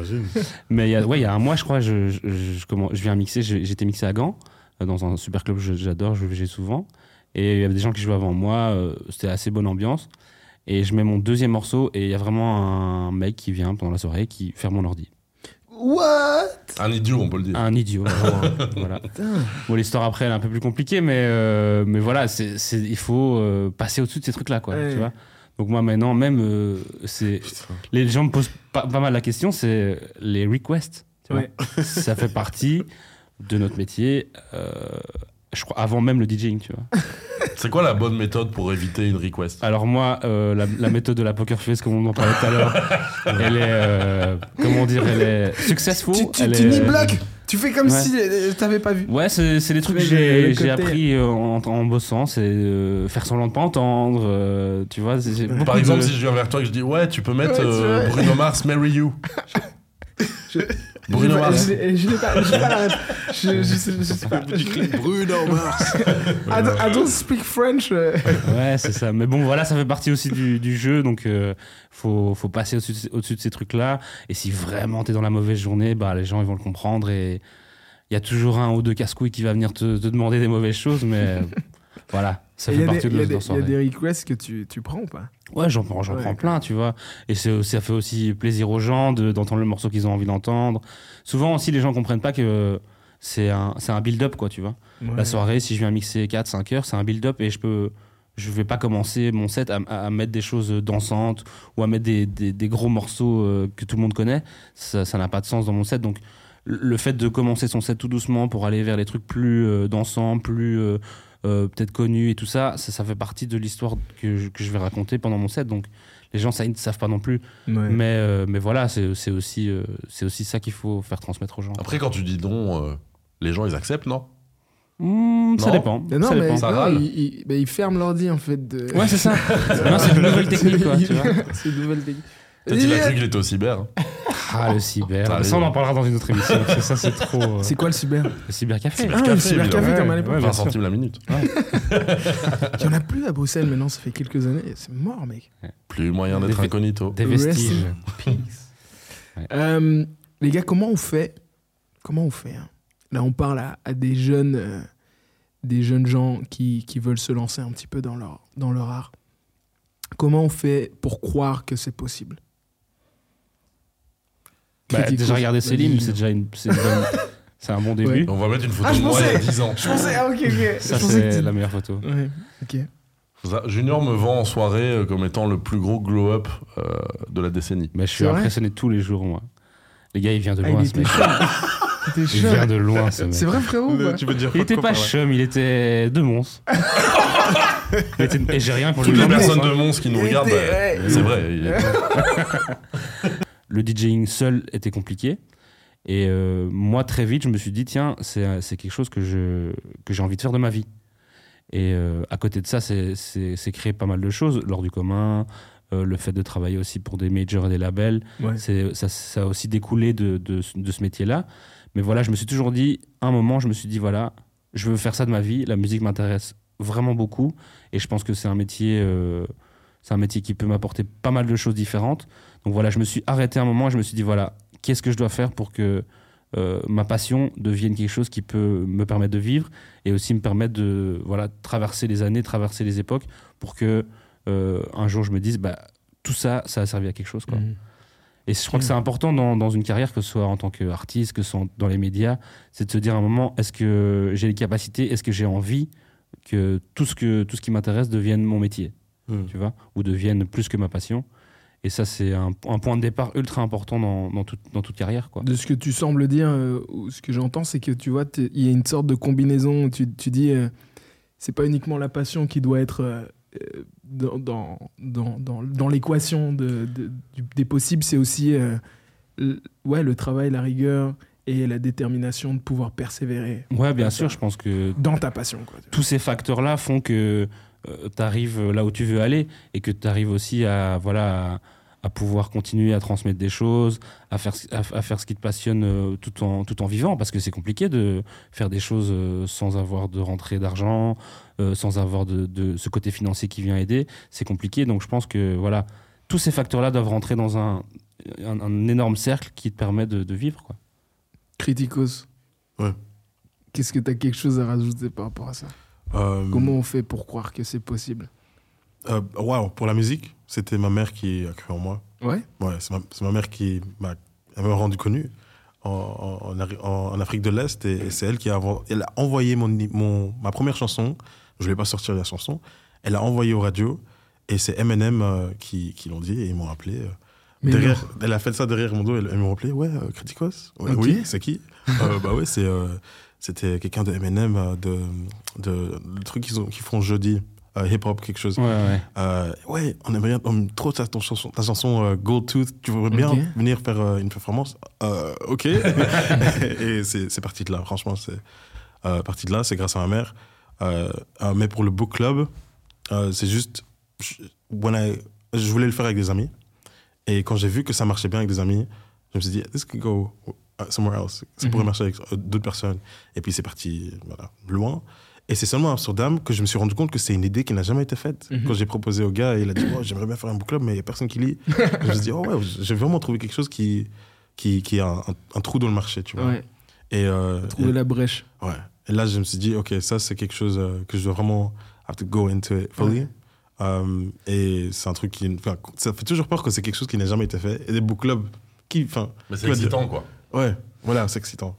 [SPEAKER 1] Mais il y, a, ouais, il y a un mois, je crois, je, je, je, comment- je viens mixer. J'étais mixé à Gand, euh, dans un super club que j'adore, je vais souvent. Et il y avait des gens qui jouaient avant moi. euh, C'était assez bonne ambiance. Et je mets mon deuxième morceau et il y a vraiment un mec qui vient pendant la soirée qui ferme mon ordi.
[SPEAKER 2] What?
[SPEAKER 3] Un idiot, on peut le dire.
[SPEAKER 1] Un idiot. vraiment, [laughs] voilà. Bon, l'histoire après, elle est un peu plus compliquée, mais, euh, mais voilà, c'est, c'est- il faut euh, passer au-dessus de ces trucs-là, quoi.
[SPEAKER 2] Ouais.
[SPEAKER 1] Tu vois Donc, moi, maintenant, même, euh, c'est, les gens me posent pas, pas mal la question, c'est les requests. Tu vois
[SPEAKER 2] Ouais.
[SPEAKER 1] Ça fait [laughs] partie de notre métier, euh, je crois, avant même le DJing, tu vois. [laughs]
[SPEAKER 3] C'est quoi la bonne méthode pour éviter une request?
[SPEAKER 1] Alors, moi, euh, la, la méthode de la poker face, comme on en parlait tout à l'heure, [laughs] elle est, euh, comment dire, elle est successful.
[SPEAKER 2] Tu, tu,
[SPEAKER 1] elle
[SPEAKER 2] tu
[SPEAKER 1] est-
[SPEAKER 2] n'y bloques Tu fais comme
[SPEAKER 1] Ouais.
[SPEAKER 2] si euh, je t'avais pas vu.
[SPEAKER 1] Ouais, c'est c'est des trucs que j'ai appris euh, en, en bossant, c'est euh, faire semblant de pas entendre, euh, tu vois.
[SPEAKER 3] Par exemple,
[SPEAKER 1] de-
[SPEAKER 3] si je viens vers toi et que je dis ouais, tu peux mettre
[SPEAKER 2] Ouais, tu
[SPEAKER 3] euh,
[SPEAKER 2] vois.
[SPEAKER 3] Bruno Mars, Marry You. [laughs] Bruno Mars.
[SPEAKER 2] Je n'ai pas, pas la ref. Je, je, sais, je sais pas.
[SPEAKER 4] Bruno Mars
[SPEAKER 2] I don't, I don't speak French. euh.
[SPEAKER 1] Ouais, c'est ça. Mais bon, voilà, ça fait partie aussi du, du jeu, donc euh, faut, faut passer au-dessus de, ces trucs-là. Et si vraiment t'es dans la mauvaise journée, bah les gens ils vont le comprendre et il y a toujours un ou deux casse-couilles qui va venir te, te demander des mauvaises choses, mais voilà, ça fait partie
[SPEAKER 2] des-
[SPEAKER 1] de
[SPEAKER 2] il y a des- il y a
[SPEAKER 1] soirée.
[SPEAKER 2] des requests que tu, tu prends ou pas?
[SPEAKER 1] Ouais, j'en prends, j'en
[SPEAKER 2] Ouais.
[SPEAKER 1] prends plein, tu vois. Et ça fait aussi plaisir aux gens de- d'entendre le morceau qu'ils ont envie d'entendre. Souvent aussi, les gens comprennent pas que c'est un, build-up, quoi, tu vois. La soirée, si je viens mixer 4-5 heures, c'est un build-up et je peux. Je vais pas commencer mon set à, à mettre des choses dansantes ou à mettre des, des- des gros morceaux euh, que tout le monde connaît. Ça n'a pas de sens dans mon set. Donc, le- fait de commencer son set tout doucement pour aller vers les trucs plus euh, dansants, plus euh, euh, peut-être connus et tout ça, ça, ça fait partie de l'histoire que je, que je vais raconter pendant mon set. Donc, les gens, ça, ils ne savent pas non plus.
[SPEAKER 2] Ouais.
[SPEAKER 1] Mais, euh, mais voilà, c'est c'est aussi, euh, c'est aussi ça qu'il faut faire transmettre aux gens.
[SPEAKER 3] Après, quand tu dis non, euh, les gens ils acceptent, non?
[SPEAKER 1] Hmm, ça
[SPEAKER 3] Non.
[SPEAKER 1] dépend.
[SPEAKER 2] Mais non,
[SPEAKER 1] ça
[SPEAKER 2] mais,
[SPEAKER 1] dépend.
[SPEAKER 3] Ça
[SPEAKER 2] non,
[SPEAKER 3] râle.
[SPEAKER 2] il, il- mais il ferme l'ordi en fait. De...
[SPEAKER 1] Ouais, c'est ça. [laughs] non, c'est une nouvelle technique, quoi, tu vois.
[SPEAKER 2] c'est une nouvelle technique.
[SPEAKER 3] Peut-être il a cru qu'il était au cyber.
[SPEAKER 1] Ah, le cyber.
[SPEAKER 3] Ça
[SPEAKER 1] Ça, on en parlera dans une autre émission. parce que ça, c'est trop. euh,
[SPEAKER 2] C'est quoi le cyber?
[SPEAKER 1] Le cybercafé.
[SPEAKER 3] Cyber-
[SPEAKER 2] Ah, le
[SPEAKER 3] Café,
[SPEAKER 2] cybercafé
[SPEAKER 3] évidemment.
[SPEAKER 2] comme à l'époque.
[SPEAKER 1] ouais,
[SPEAKER 3] 20
[SPEAKER 1] bien sûr.
[SPEAKER 3] centimes la minute. [laughs]
[SPEAKER 2] Il y en a plus à Bruxelles maintenant, ça fait quelques années. C'est mort, mec.
[SPEAKER 3] Plus moyen d'être
[SPEAKER 1] Des-
[SPEAKER 3] incognito.
[SPEAKER 1] Des vestiges.
[SPEAKER 2] Euh, les gars, comment on fait Comment on fait hein? Là, on parle à, à des jeunes, euh, des jeunes gens qui, qui veulent se lancer un petit peu dans leur, dans leur art. Comment on fait pour croire que c'est possible?
[SPEAKER 1] Bah, déjà, regarder
[SPEAKER 2] Vas-y,
[SPEAKER 1] Selim,
[SPEAKER 2] Julien.
[SPEAKER 1] c'est déjà une, c'est une bonne- c'est un bon [laughs] début.
[SPEAKER 3] On va mettre une photo
[SPEAKER 2] Ah, je
[SPEAKER 3] de moi il y a
[SPEAKER 2] pensais-
[SPEAKER 3] 10 ans.
[SPEAKER 2] Je pensais, ah ok, ok.
[SPEAKER 1] Ça,
[SPEAKER 2] Je pensais que
[SPEAKER 1] c'est la meilleure photo.
[SPEAKER 2] Ouais, ok.
[SPEAKER 3] Ça, Junior me vend en soirée euh, comme étant le plus gros glow-up euh, de la décennie.
[SPEAKER 1] Mais je suis
[SPEAKER 2] C'est vrai
[SPEAKER 1] impressionné tous les jours, moi. Les gars, il vient de
[SPEAKER 2] Ah,
[SPEAKER 1] loin,
[SPEAKER 2] il
[SPEAKER 1] ce
[SPEAKER 2] était
[SPEAKER 1] mec.
[SPEAKER 2] chaud. [laughs] Il était
[SPEAKER 1] Il
[SPEAKER 2] chaud.
[SPEAKER 1] vient de loin, ce mec.
[SPEAKER 2] C'est vrai, frérot ou pas
[SPEAKER 4] Tu veux dire
[SPEAKER 1] Il
[SPEAKER 4] quoi
[SPEAKER 1] était pas chum, il était de Mons. [laughs] Il était- Et j'ai rien pour
[SPEAKER 3] Toutes
[SPEAKER 1] lui.
[SPEAKER 3] les personnes de Mons qui nous
[SPEAKER 2] Il
[SPEAKER 3] regardent,
[SPEAKER 2] était-
[SPEAKER 3] bah,
[SPEAKER 2] ouais.
[SPEAKER 3] c'est vrai. il-
[SPEAKER 1] Le DJing seul était compliqué. Et euh, moi, très vite, je me suis dit, tiens, c'est quelque chose que je- que j'ai envie de faire de ma vie. Et euh, à côté de ça, c'est- créer pas mal de choses. Lors du commun, euh, le fait de travailler aussi pour des majors et des labels,
[SPEAKER 2] Ouais.
[SPEAKER 1] ça, ça a aussi découlé de, de, de ce métier-là. Mais voilà, je me suis toujours dit, à un moment, je me suis dit, voilà, je veux faire ça de ma vie. La musique m'intéresse vraiment beaucoup. Et je pense que c'est un métier, c'est un métier qui peut m'apporter pas mal de choses différentes. Donc voilà, je me suis arrêté un moment et je me suis dit, voilà, qu'est-ce que je dois faire pour que euh, ma passion devienne quelque chose qui peut me permettre de vivre et aussi me permettre de voilà, traverser les années, traverser les époques pour que euh, un jour je me dise, bah, tout ça, ça a servi à quelque chose. Quoi.
[SPEAKER 2] Mhm.
[SPEAKER 1] Et je crois que c'est important dans, dans une carrière, que ce soit en tant qu'artiste, que ce soit dans les médias, c'est de se dire à un moment, est-ce que j'ai les capacités, est-ce que j'ai envie que tout ce, que, tout ce qui m'intéresse devienne mon métier,
[SPEAKER 4] Hmm.
[SPEAKER 1] tu vois, ou devienne plus que ma passion. Et ça, c'est un, un point de départ ultra important dans, dans, toute- dans toute carrière. Quoi.
[SPEAKER 2] De ce que tu sembles dire, euh, ou ce que j'entends, c'est que tu vois, il y a une sorte de combinaison. où Tu, tu dis, euh, c'est pas uniquement la passion qui doit être euh, euh, dans, dans, dans, dans, l'équation de, des possibles, c'est aussi euh, le, ouais, le travail, la rigueur et la détermination de pouvoir persévérer
[SPEAKER 1] Ouais, bien sûr, je pense que
[SPEAKER 2] dans ta passion. Quoi.
[SPEAKER 1] tous ces facteurs-là font que tu arrives là où tu veux aller et que tu arrives aussi à, voilà, à, pouvoir continuer à transmettre des choses, à faire, ce- à, à faire ce qui te passionne euh, tout en, tout en vivant, parce que c'est compliqué de faire des choses euh, sans avoir de rentrée d'argent, euh, sans avoir de, de ce côté financier qui vient aider. C'est compliqué, donc je pense que voilà, tous ces facteurs-là doivent rentrer dans un, un, un énorme cercle qui te permet de, de vivre. Quoi.
[SPEAKER 2] Criticos.
[SPEAKER 4] Ouais.
[SPEAKER 2] Qu'est-ce que tu as quelque chose à rajouter par rapport à ça?
[SPEAKER 4] Euh,
[SPEAKER 2] Comment on fait pour croire que c'est possible?
[SPEAKER 4] Euh, Waouh, pour la musique, c'était ma mère qui a cru en moi.
[SPEAKER 2] Ouais
[SPEAKER 4] Ouais, c'est ma, mère qui m'a rendu connu en, en- en Afrique de l'Est et, et c'est elle qui a, elle a envoyé mon, mon, ma première chanson. Je ne voulais pas sortir la chanson. Elle a envoyé aux radios et c'est Eminem euh, qui, qui l'ont dit et ils m'ont appelé. euh, derrière, elle a fait ça derrière mon dos. Elle, elle m'a appelé. Ouais, euh, Criticos. Ouais. Oui, c'est qui? Euh, Bah ouais, c'est euh, c'était quelqu'un de Eminem de, de le truc qu'ils qu'ils font jeudi. Hip hop quelque chose
[SPEAKER 1] Ouais, ouais.
[SPEAKER 4] euh, ouais, on aimerait bien on aime trop ta, ton chanson, ta chanson euh, Gold Tooth. Tu voudrais bien venir faire euh, une performance? Euh, Ok. [laughs] et c'est c'est parti de là, franchement. C'est euh, parti de là, c'est grâce à ma mère. Euh, euh, mais pour le book club, euh, c'est juste. Je, when I- je voulais le faire avec des amis. Et quand j'ai vu que ça marchait bien avec des amis, je me suis dit, this could go uh, somewhere else. Ça pourrait
[SPEAKER 2] Mhm.
[SPEAKER 4] marcher avec euh, d'autres personnes. Et puis c'est parti voilà, loin. Et c'est seulement à Amsterdam que je me suis rendu compte que c'est une idée qui n'a jamais été faite.
[SPEAKER 2] Mhm.
[SPEAKER 4] Quand j'ai proposé au gars, il a dit oh, J'aimerais bien faire un book club, mais il n'y a personne qui lit. [laughs] je me suis dit Oh ouais, j'ai vraiment trouvé quelque chose qui, qui, qui a un, trou dans le marché. Tu vois.
[SPEAKER 2] Ouais,
[SPEAKER 4] Et, euh,
[SPEAKER 2] trouver
[SPEAKER 4] et-
[SPEAKER 2] la brèche.
[SPEAKER 4] ouais. et là, je me suis dit Ok, ça, c'est quelque chose euh, que je dois vraiment have to go into it fully.
[SPEAKER 2] Ouais.
[SPEAKER 4] Euh, et c'est un truc qui. enfin, ça fait toujours peur que c'est quelque chose qui n'a jamais été fait. Et des book clubs qui. Enfin,
[SPEAKER 3] Mais
[SPEAKER 4] Tu
[SPEAKER 3] c'est
[SPEAKER 4] dire-
[SPEAKER 3] excitant, quoi.
[SPEAKER 4] ouais, voilà, c'est excitant.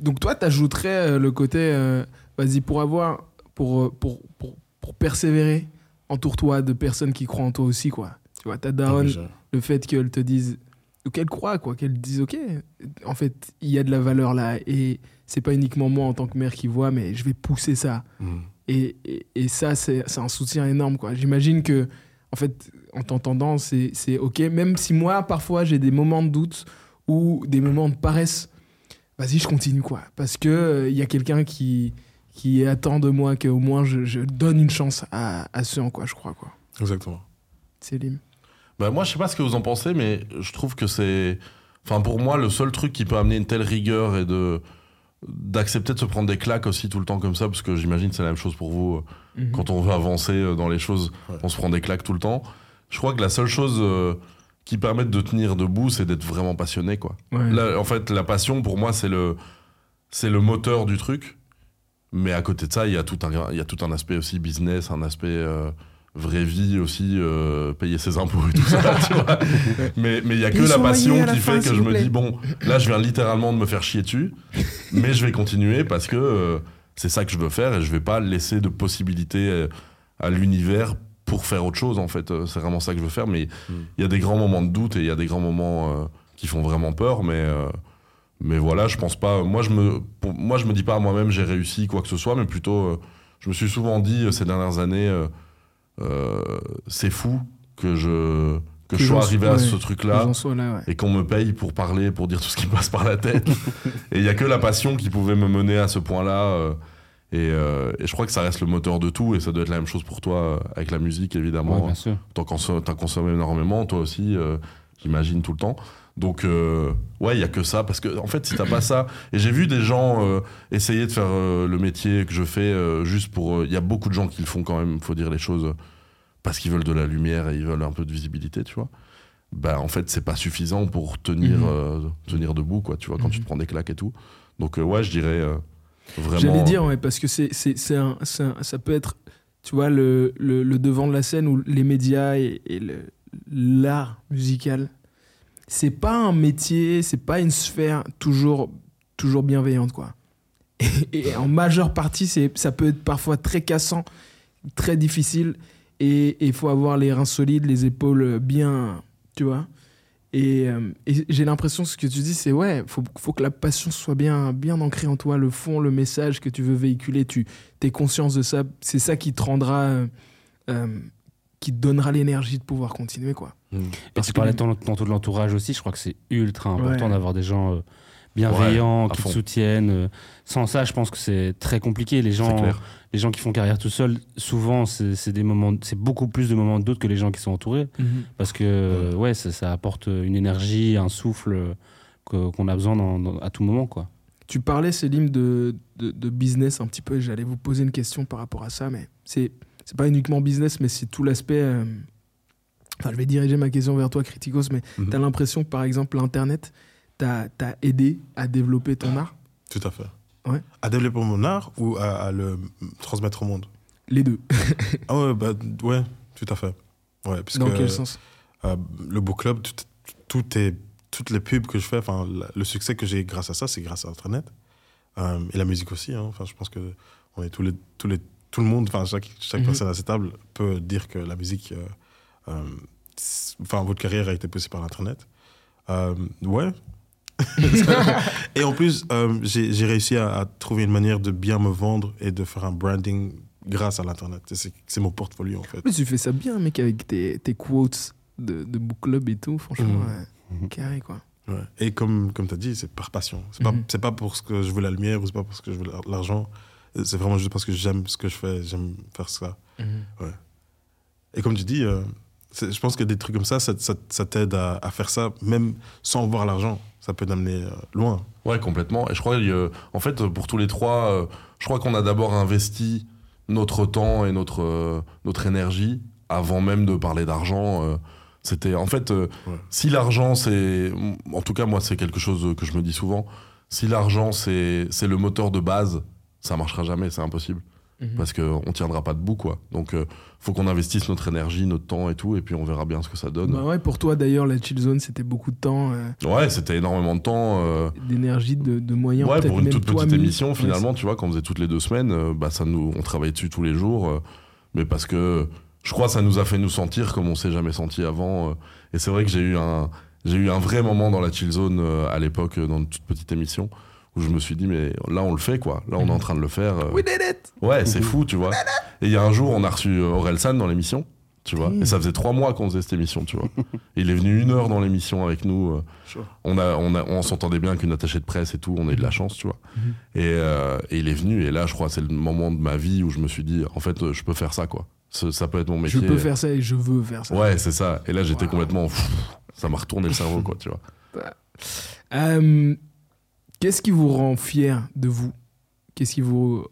[SPEAKER 2] Donc toi, t'ajouterais euh, le côté, euh, vas-y, pour avoir, pour, euh, pour, pour, pour persévérer, entoure-toi de personnes qui croient en toi aussi, quoi. Tu vois, ta
[SPEAKER 4] Ah,
[SPEAKER 2] daronne,
[SPEAKER 4] je-
[SPEAKER 2] le fait qu'elle te dise, ou qu'elle croit, quoi, qu'elle dise, ok, en fait, il y a de la valeur là, et c'est pas uniquement moi en tant que mère qui vois, mais je vais pousser ça.
[SPEAKER 4] Hmm.
[SPEAKER 2] Et, et, et ça, c'est un soutien énorme, quoi. J'imagine que, en fait, en t'entendant, c'est ok, même si moi, parfois, j'ai des moments de doute ou des moments de paresse, vas-y, je continue, quoi. Parce que euh, il y a quelqu'un qui, qui attend de moi qu'au moins je, je donne une chance à, à ceux en quoi je crois, quoi.
[SPEAKER 4] Exactement.
[SPEAKER 2] Célim.
[SPEAKER 3] Bah, moi, je sais pas ce que vous en pensez, mais je trouve que c'est. Enfin, pour moi, le seul truc qui peut amener une telle rigueur et de d'accepter de se prendre des claques aussi tout le temps comme ça, parce que j'imagine que c'est la même chose pour vous. euh,
[SPEAKER 2] Mhm.
[SPEAKER 3] Quand on veut avancer euh, dans les choses,
[SPEAKER 4] Ouais.
[SPEAKER 3] on se prend des claques tout le temps. Je crois que la seule chose euh, qui permet de tenir debout, c'est d'être vraiment passionné, quoi.
[SPEAKER 2] Ouais.
[SPEAKER 3] Là, en fait, la passion, pour moi, c'est le, c'est le moteur du truc. Mais à côté de ça, il y, a tout un, il y a tout un aspect aussi business, un aspect euh, vraie vie aussi, euh, payer ses impôts et tout ça, [laughs] tu vois. Mais mais il y a que la passion
[SPEAKER 2] la
[SPEAKER 3] qui
[SPEAKER 2] fin,
[SPEAKER 3] fait que je me dis, bon, là, je viens littéralement de me faire chier dessus, mais je vais continuer parce que euh, c'est ça que je veux faire et je vais pas laisser de possibilités à l'univers pour faire autre chose, en fait. C'est vraiment ça que je veux faire, mais il y a des grands moments de doute et il y a des grands moments euh, qui font vraiment peur, mais, euh, mais voilà, je pense pas. Moi, je me, pour- moi, je me dis pas à moi-même j'ai réussi quoi que ce soit, mais plutôt, euh, je me suis souvent dit euh, ces dernières années, euh, c'est fou que je, que je sois arrivé à
[SPEAKER 2] ouais.
[SPEAKER 3] ce truc-là
[SPEAKER 2] ouais.
[SPEAKER 3] et qu'on me paye pour parler, pour dire tout ce qui me [laughs] passe par la tête. et il y a que la passion qui pouvait me mener à ce point-là. euh, et, euh, et je crois que ça reste le moteur de tout, et ça doit être la même chose pour toi avec la musique, évidemment.
[SPEAKER 1] Ouais, bien sûr.
[SPEAKER 3] T'en consom- T'en consommes énormément, toi aussi, euh, j'imagine, tout le temps. Donc, euh, ouais, il y a que ça. Parce que, en fait, si t'as pas ça. Et j'ai vu des gens euh, essayer de faire euh, le métier que je fais juste pour. Il y a beaucoup de gens qui le font quand même, faut dire les choses, parce qu'ils veulent de la lumière et ils veulent un peu de visibilité, tu vois. Bah, en fait, c'est pas suffisant pour tenir,
[SPEAKER 2] Mhm.
[SPEAKER 3] tenir debout, quoi, tu vois, quand tu te prends des claques et tout. Donc, ouais, je dirais vraiment.
[SPEAKER 2] J'allais dire, ouais, parce que c'est, c'est, c'est un, c'est un- ça peut être, tu vois, le, le, le devant de la scène où les médias et, et le- l'art musical, c'est pas un métier, c'est pas une sphère toujours, toujours bienveillante, quoi. Et, en majeure partie, ça peut être parfois très cassant, très difficile, et il faut avoir les reins solides, les épaules bien, tu vois. Et, euh, et j'ai l'impression que ce que tu dis, c'est ouais, faut, faut que la passion soit bien, bien ancrée en toi, le fond, le message que tu veux véhiculer, tu es conscience de ça, c'est ça qui te rendra, euh, euh, qui te donnera l'énergie de pouvoir continuer, quoi.
[SPEAKER 3] Mm.
[SPEAKER 1] Et tu parlais tant- tantôt de l'entourage aussi, je crois que c'est ultra important
[SPEAKER 2] Ouais.
[SPEAKER 1] d'avoir des gens euh, bienveillants,
[SPEAKER 3] Ouais,
[SPEAKER 1] qui te soutiennent. euh. Sans ça, je pense que c'est très compliqué. Les gens, les gens qui font carrière tout seuls, souvent, c'est des moments, c'est beaucoup plus de moments de doute que les gens qui sont entourés, parce que ouais, ça, ça apporte une énergie, un souffle euh, qu'on a besoin dans- dans- à tout moment, quoi.
[SPEAKER 2] Tu parlais, Céline, de, de, de business un petit peu, et j'allais vous poser une question par rapport à ça, mais c'est c'est pas uniquement business, mais c'est tout l'aspect. euh, Enfin, je vais diriger ma question vers toi, Criticos, mais
[SPEAKER 4] Mhm.
[SPEAKER 2] tu as l'impression que, par exemple, l'Internet t'a aidé à développer ton art?
[SPEAKER 4] Tout à fait.
[SPEAKER 2] Ouais.
[SPEAKER 4] À développer mon art ou à, à le transmettre au monde?
[SPEAKER 2] Les deux. [laughs]
[SPEAKER 4] Ah ouais, bah, ouais, tout à fait. Ouais, puisque,
[SPEAKER 2] Dans quel sens?
[SPEAKER 4] euh, le book club, tout, tout est, toutes les pubs que je fais, enfin, le succès que j'ai grâce à ça, c'est grâce à Internet. Euh, et la musique aussi. hein. Enfin, je pense que on est tous les, tous les, tout le monde, enfin, chaque, chaque
[SPEAKER 2] Mhm.
[SPEAKER 4] personne à cette table peut dire que la musique, euh, euh, enfin, votre carrière a été possible par l'Internet. Euh, ouais. [laughs] et en plus, euh, j'ai réussi à, à trouver une manière de bien me vendre et de faire un branding grâce à l'Internet. Et C'est mon portfolio, en fait.
[SPEAKER 2] Mais tu fais ça bien, mec, avec tes, tes quotes de, de book club et tout, franchement,
[SPEAKER 4] Mhm.
[SPEAKER 2] ouais,
[SPEAKER 1] Mhm.
[SPEAKER 2] carré, quoi.
[SPEAKER 4] Ouais. Et comme, comme tu as dit, c'est par passion. C'est pas
[SPEAKER 2] Mhm.
[SPEAKER 4] c'est pas pour ce que je veux la lumière ou c'est pas pour ce que je veux l'ar- l'argent. C'est vraiment juste parce que j'aime ce que je fais, j'aime faire ça. Et comme tu dis, euh, je pense que des trucs comme ça, ça, ça- ça t'aide à, à faire ça, même sans voir l'argent. Ça peut t'amener euh, loin.
[SPEAKER 3] Ouais, complètement. Et je crois, euh, en fait, pour tous les trois, euh, je crois qu'on a d'abord investi notre temps et notre, notre énergie avant même de parler d'argent. C'était, en fait,
[SPEAKER 4] Ouais.
[SPEAKER 3] si l'argent, c'est. En tout cas, moi, c'est quelque chose que je me dis souvent. Si l'argent, c'est c'est le moteur de base, ça marchera jamais, c'est impossible.
[SPEAKER 2] Mhm.
[SPEAKER 3] Parce qu'on tiendra pas debout, quoi. Donc, euh, faut qu'on investisse notre énergie, notre temps et tout, et puis on verra bien ce que ça donne.
[SPEAKER 2] Bah ouais, pour toi, d'ailleurs, la chill zone, c'était beaucoup de temps, euh,
[SPEAKER 3] Ouais, c'était énormément de temps. euh,
[SPEAKER 2] d'énergie, de, de moyens.
[SPEAKER 3] Ouais, pour une toute petite
[SPEAKER 2] mis.
[SPEAKER 3] émission,
[SPEAKER 2] Ouais,
[SPEAKER 3] finalement, tu vois, qu'on faisait toutes les deux semaines, euh, bah, ça nous, on travaillait dessus tous les jours, euh, mais parce que je crois que ça nous a fait nous sentir comme on s'est jamais senti avant. et c'est vrai que j'ai eu un, j'ai eu un vrai moment dans la chill zone à l'époque, dans une toute petite émission, où je me suis dit, mais là, on le fait, quoi. Là, on est en train de le faire. euh,
[SPEAKER 2] We did it
[SPEAKER 3] Ouais, c'est fou, tu vois. Et il y a un jour, on a reçu euh, Aurel San dans l'émission, tu vois. Et ça faisait trois mois qu'on faisait cette émission, tu vois. Et [laughs] il est venu une heure dans l'émission avec nous. euh, on, a, on, a, on s'entendait bien qu'une attachée de presse et tout, on a eu de la chance, tu vois. Et, euh, et il est venu, et là, je crois, c'est le moment de ma vie où je me suis dit, en fait, je peux faire ça, quoi. ce- ça peut être mon métier.
[SPEAKER 2] Je peux faire ça et je veux faire ça.
[SPEAKER 3] Ouais, c'est ça. Et là, j'étais
[SPEAKER 2] Wow.
[SPEAKER 3] complètement. pff, ça m'a retourné le cerveau, quoi, tu vois. [laughs]
[SPEAKER 2] Euh, qu'est-ce qui vous rend fier de vous? Qu'est-ce qui vous.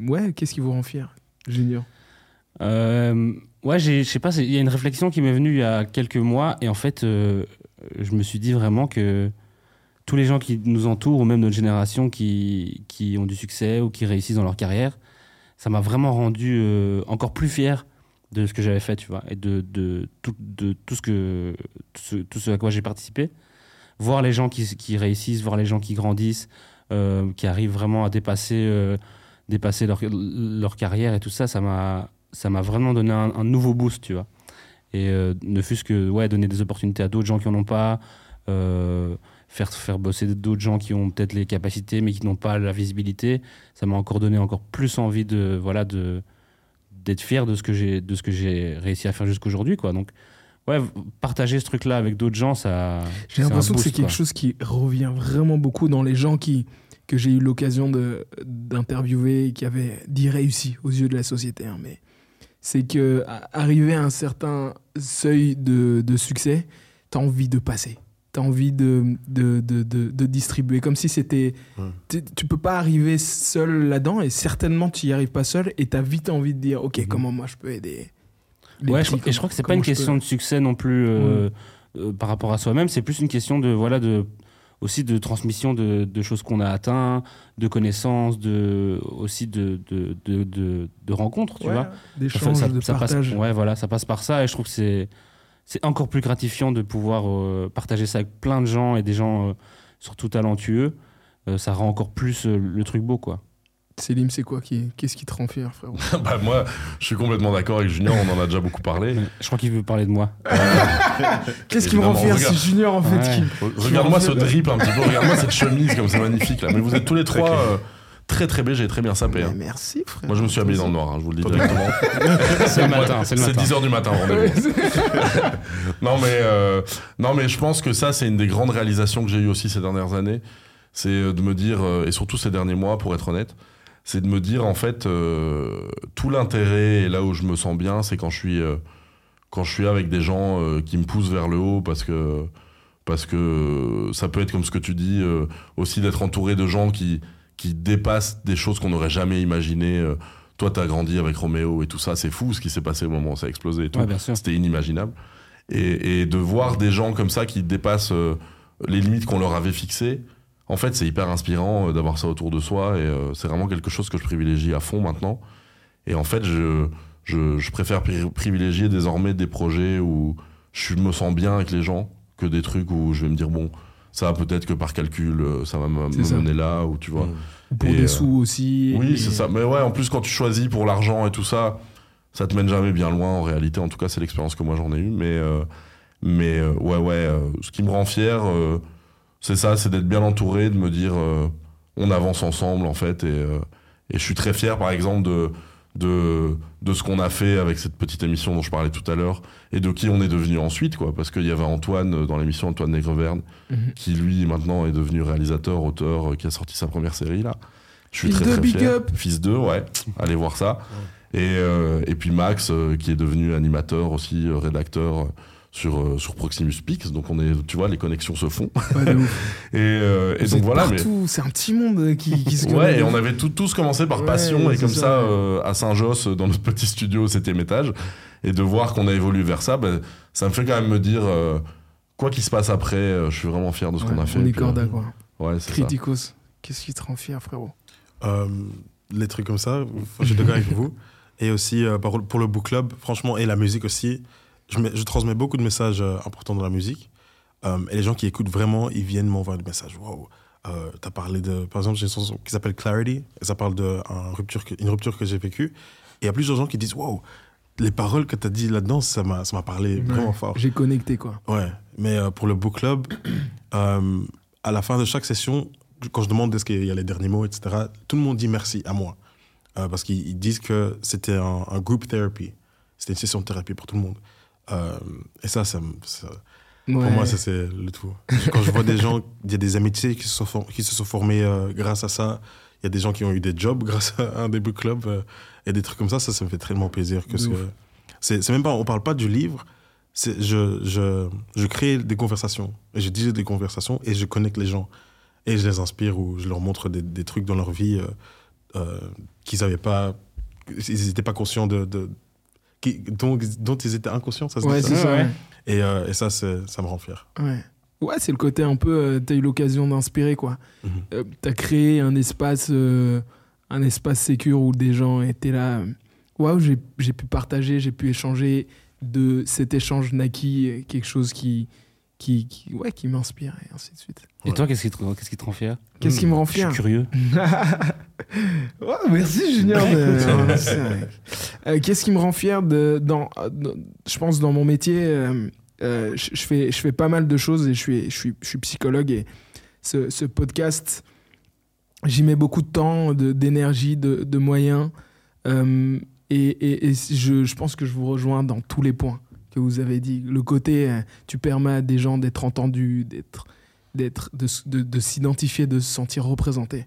[SPEAKER 2] Ouais, qu'est-ce qui vous rend fier, Junior?
[SPEAKER 1] Euh, ouais, je sais pas, il y a une réflexion qui m'est venue il y a quelques mois et en fait, euh, je me suis dit vraiment que tous les gens qui nous entourent ou même notre génération qui, qui ont du succès ou qui réussissent dans leur carrière, ça m'a vraiment rendu euh, encore plus fier de ce que j'avais fait, tu vois, et de, de, de ce, tout ce à quoi j'ai participé. Voir les gens qui, réussissent, voir les gens qui grandissent, euh, qui arrivent vraiment à dépasser, euh, dépasser leur, leur carrière et tout ça, ça m'a vraiment donné un, nouveau boost, tu vois. Et euh, ne fût-ce que ouais, donner des opportunités à d'autres gens qui en ont pas, faire, faire bosser d'autres gens qui ont peut-être les capacités mais qui n'ont pas la visibilité, ça m'a encore donné encore plus envie de voilà de d'être fier de ce que j'ai de ce que j'ai réussi à faire jusqu'aujourd'hui quoi. Donc ouais, partager ce truc là avec d'autres gens, ça
[SPEAKER 2] J'ai
[SPEAKER 1] c'est un
[SPEAKER 2] l'impression que c'est quelque
[SPEAKER 1] quoi.
[SPEAKER 2] chose qui revient vraiment beaucoup dans les gens qui, que j'ai eu l'occasion de- d'interviewer et qui avaient dit réussi aux yeux de la société. hein. mais c'est que à- arrivé à un certain seuil de, de succès, tu as envie de passer. Tu as envie de, de, de, de- de distribuer. Comme si c'était.
[SPEAKER 4] Ouais.
[SPEAKER 2] Tu peux pas arriver seul là-dedans et certainement tu n'y arrives pas seul et tu as vite envie de dire Ok,
[SPEAKER 1] Mhm.
[SPEAKER 2] comment moi je peux aider?
[SPEAKER 1] Ouais, je, et je crois que c'est pas une question de succès non plus euh, euh, par rapport à soi-même, c'est plus une question de voilà de aussi de transmission de, de choses qu'on a atteint, de connaissances, de aussi de de, de, rencontres, tu
[SPEAKER 2] Ouais,
[SPEAKER 1] vois.
[SPEAKER 2] d'échanges,
[SPEAKER 1] Ça- ça-
[SPEAKER 2] de
[SPEAKER 1] ça passe-
[SPEAKER 2] partage.
[SPEAKER 1] ouais, voilà, ça passe par ça et je trouve que c'est c'est encore plus gratifiant de pouvoir euh, partager ça avec plein de gens et des gens surtout talentueux. Ça rend encore plus le truc beau, quoi.
[SPEAKER 2] Célim, c'est quoi qui, Qu'est-ce qui te rend fier, frérot [laughs]
[SPEAKER 3] bah, moi, je suis complètement d'accord avec Junior, on en a déjà beaucoup parlé.
[SPEAKER 1] Je crois qu'il veut parler de moi. [laughs]
[SPEAKER 2] Qu'est-ce qui me rend fier. C'est Junior, en fait,
[SPEAKER 1] Ouais.
[SPEAKER 2] qui...
[SPEAKER 3] Regarde-moi ce drip un petit peu, regarde-moi cette chemise comme c'est magnifique là. Mais vous êtes tous les trois euh, très très bégés, très bien sapés. Hein.
[SPEAKER 2] merci, frère.
[SPEAKER 3] Moi je me suis habillé dans le noir, hein, je vous le dis directement. [laughs]
[SPEAKER 1] C'est le matin, c'est le
[SPEAKER 3] C'est
[SPEAKER 1] matin.
[SPEAKER 3] 10h du matin, rendez-vous. non, mais, euh, non, mais je pense que ça, c'est une des grandes réalisations que j'ai eues aussi ces dernières années. C'est euh, de me dire, euh, et surtout ces derniers mois, pour être honnête, c'est de me dire, en fait, euh, tout l'intérêt, et là où je me sens bien, c'est quand je suis, euh, quand je suis avec des gens euh, qui me poussent vers le haut, parce que, parce que ça peut être comme ce que tu dis, euh, aussi d'être entouré de gens qui, qui dépassent des choses qu'on n'aurait jamais imaginées. euh. toi, tu as grandi avec Roméo et tout ça, c'est fou ce qui s'est passé au moment où ça a explosé et tout.
[SPEAKER 1] Ouais.
[SPEAKER 3] C'était inimaginable. Et, et de voir des gens comme ça qui dépassent euh, les limites qu'on leur avait fixées, en fait, c'est hyper inspirant euh, d'avoir ça autour de soi. Et euh, c'est vraiment quelque chose que je privilégie à fond maintenant. Et en fait, je, je, je préfère pri- privilégier désormais des projets où je me sens bien avec les gens que des trucs où je vais me dire, bon, ça peut-être que par calcul, euh, ça va me, mener là, ou tu vois.
[SPEAKER 2] Ou Pour
[SPEAKER 3] Et,
[SPEAKER 2] des
[SPEAKER 3] euh,
[SPEAKER 2] sous aussi.
[SPEAKER 3] Oui,
[SPEAKER 2] et-
[SPEAKER 3] c'est ça. Mais ouais, en plus, quand tu choisis pour l'argent et tout ça, ça te mène jamais bien loin en réalité. En tout cas, c'est l'expérience que moi j'en ai eue. Mais, euh, mais euh, ouais, ouais, ce qui me rend fier, c'est ça, c'est d'être bien entouré, de me dire euh, on avance ensemble en fait. Et, euh, et je suis très fier, par exemple, de, de, de ce qu'on a fait avec cette petite émission dont je parlais tout à l'heure et de qui on est devenu ensuite, quoi. Parce qu'il y avait Antoine euh, dans l'émission, Antoine Négreverne,
[SPEAKER 2] Mhm.
[SPEAKER 3] qui lui maintenant est devenu réalisateur, auteur, euh, qui a sorti sa première série là. Je suis
[SPEAKER 2] Fils
[SPEAKER 3] très
[SPEAKER 2] de
[SPEAKER 3] très
[SPEAKER 2] Big
[SPEAKER 3] fier.
[SPEAKER 2] Up.
[SPEAKER 3] Fils 2, ouais. Allez voir ça. Et, euh, et puis Max, euh, qui est devenu animateur aussi, euh, rédacteur euh, sur, euh, sur Proximus Pix. Donc on est, tu vois, les connexions se font.
[SPEAKER 2] Ouais, de ouf. [laughs]
[SPEAKER 3] Et, euh, et donc voilà. mais-
[SPEAKER 2] c'est un petit monde qui, qui se connaît. [laughs]
[SPEAKER 3] Ouais, et on avait tout- tous commencé par
[SPEAKER 2] Ouais,
[SPEAKER 3] passion et comme
[SPEAKER 2] ça,
[SPEAKER 3] ça,
[SPEAKER 2] ouais.
[SPEAKER 3] euh, à Saint-Josse, dans notre petit studio au 7 étage, et de voir qu'on a évolué vers ça, ben, ça me fait quand même me dire, euh, quoi qu'il se passe après, euh, je suis vraiment fier de ce qu'on a fait.
[SPEAKER 2] On est
[SPEAKER 3] euh,
[SPEAKER 2] corda, quoi.
[SPEAKER 3] Ouais, c'est ça.
[SPEAKER 2] Criticos. Qu'est-ce qui te rend fier, frérot?
[SPEAKER 4] Euh, les trucs comme ça, je suis d'accord avec vous. [laughs] Et aussi, euh, pour le book club, franchement, et la musique aussi, je, mets- je transmets beaucoup de messages euh, importants dans la musique. Euh, et les gens qui écoutent vraiment, ils viennent m'envoyer des messages. Wow. Euh, T'as parlé de. Par exemple, j'ai une chanson qui s'appelle Clarity. Et ça parle d'une rupture, que- une rupture que j'ai vécue. Et il y a plusieurs gens qui disent Wow, les paroles que tu as dit là-dedans, ça m'a parlé vraiment fort.
[SPEAKER 2] J'ai connecté, quoi.
[SPEAKER 4] Ouais, mais euh, pour le book club, [clears throat] euh, à la fin de chaque session, quand je demande est-ce qu'il y a les derniers mots, etc., tout le monde dit merci à moi. Parce qu'ils ils disent que c'était un, un group therapy. C'était une session de thérapie pour tout le monde. Euh, et ça, ça, pour moi, ça c'est le tout. Quand je vois des gens, il y a des amitiés qui se sont, for- qui se sont formées euh, grâce à ça. Il y a des gens qui ont eu des jobs [laughs] grâce à un des book clubs euh, et des trucs comme ça. Ça, ça me fait tellement plaisir. Que c'est même pas, on parle pas du livre. Je, je, je crée des conversations. Et je dis des conversations et je connecte les gens. Et je les inspire ou je leur montre des, des trucs dans leur vie euh, qu'ils n'avaient pas. Ils n'étaient pas conscients de. de qui- dont, dont ils étaient inconscients, ça se
[SPEAKER 2] Ouais,
[SPEAKER 4] dit ça
[SPEAKER 2] ça.
[SPEAKER 1] Ouais.
[SPEAKER 2] ouais.
[SPEAKER 4] Et, euh, et ça, ça me rend fier.
[SPEAKER 2] Ouais. Ouais, c'est le côté un peu. euh, t'as eu l'occasion d'inspirer, quoi.
[SPEAKER 4] Mhm.
[SPEAKER 2] Euh, t'as créé un espace, euh, un espace sécure où des gens étaient là. Waouh, j'ai j'ai pu partager, j'ai pu échanger. De cet échange naquit quelque chose qui, qui, qui, ouais, qui m'inspire et ainsi de suite.
[SPEAKER 1] Et toi, qu'est-ce qui, te- qu'est-ce qui te rend fier?
[SPEAKER 2] Qu'est-ce qui me rend
[SPEAKER 1] Je suis
[SPEAKER 2] fier?
[SPEAKER 1] curieux. [laughs] [laughs]
[SPEAKER 2] Ouais, merci Junior. [laughs] Euh, Qu'est-ce qui me rend fier de, dans, dans- je pense dans mon métier, euh, euh, je, je fais, je fais pas mal de choses et je suis, je suis, je suis psychologue et ce, ce podcast, j'y mets beaucoup de temps, d'énergie, de, de moyens. Euh, et et- et je, je pense que je vous rejoins dans tous les points que vous avez dit. Le côté, euh, tu permets à des gens d'être entendus, d'être, d'être, de, de s'identifier, de se sentir représentés.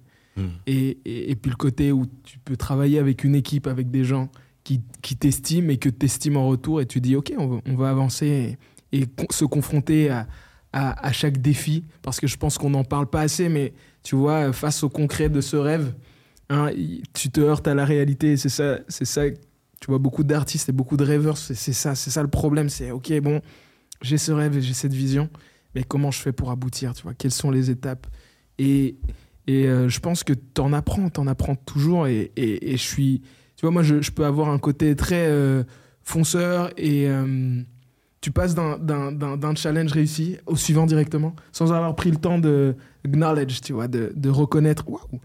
[SPEAKER 2] Et, puis le côté où tu peux travailler avec une équipe, avec des gens qui, qui t'estiment et que tu estimes en retour et tu dis ok, on va, avancer et, se confronter à, à, chaque défi parce que je pense qu'on n'en parle pas assez, mais tu vois, face au concret de ce rêve, hein, tu te heurtes à la réalité c'est ça, c'est ça. Tu vois beaucoup d'artistes et beaucoup de rêveurs, c'est c'est ça, c'est ça le problème. C'est ok, bon, j'ai ce rêve et j'ai cette vision, mais comment je fais pour aboutir Tu vois, quelles sont les étapes? Et et euh, je pense que t'en apprends, t'en apprends toujours. Et, et, et je suis. Tu vois, moi, je, je peux avoir un côté très euh, fonceur et euh, tu passes d'un- challenge réussi au suivant directement sans avoir pris le temps de acknowledge, tu vois, de, de reconnaître. Waouh!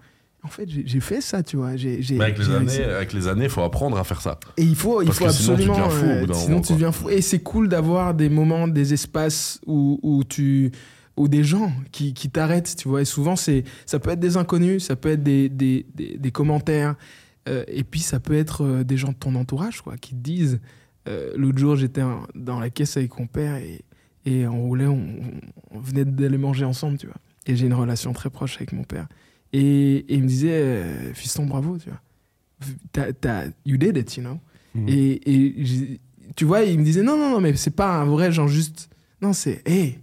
[SPEAKER 2] En fait, j'ai fait ça, tu vois.
[SPEAKER 3] Mais avec les années, avec les années, faut apprendre à faire ça.
[SPEAKER 2] Et il faut, il
[SPEAKER 3] Parce
[SPEAKER 2] faut
[SPEAKER 3] que sinon, tu
[SPEAKER 2] absolument.
[SPEAKER 3] deviens fou au bout d'un
[SPEAKER 2] sinon,
[SPEAKER 3] moment,
[SPEAKER 2] tu deviens fou. Et c'est cool d'avoir des moments, des espaces où, où tu ou des gens qui, qui t'arrêtent, tu vois. Et souvent, c'est ça peut être des inconnus, ça peut être des, des, des, des commentaires, euh, et puis ça peut être euh, des gens de ton entourage, quoi, qui te disent. euh, L'autre jour, j'étais dans la caisse avec mon père et, et on roulait, on, on venait d'aller manger ensemble, tu vois. Et j'ai une relation très proche avec mon père. Et, et il me disait, euh, fiston, bravo, tu vois. T'as- t'as- you did it, you know.
[SPEAKER 1] Mhm.
[SPEAKER 2] Et, et tu vois, il me disait non, non, non, mais c'est pas un vrai genre juste. Non, c'est hé,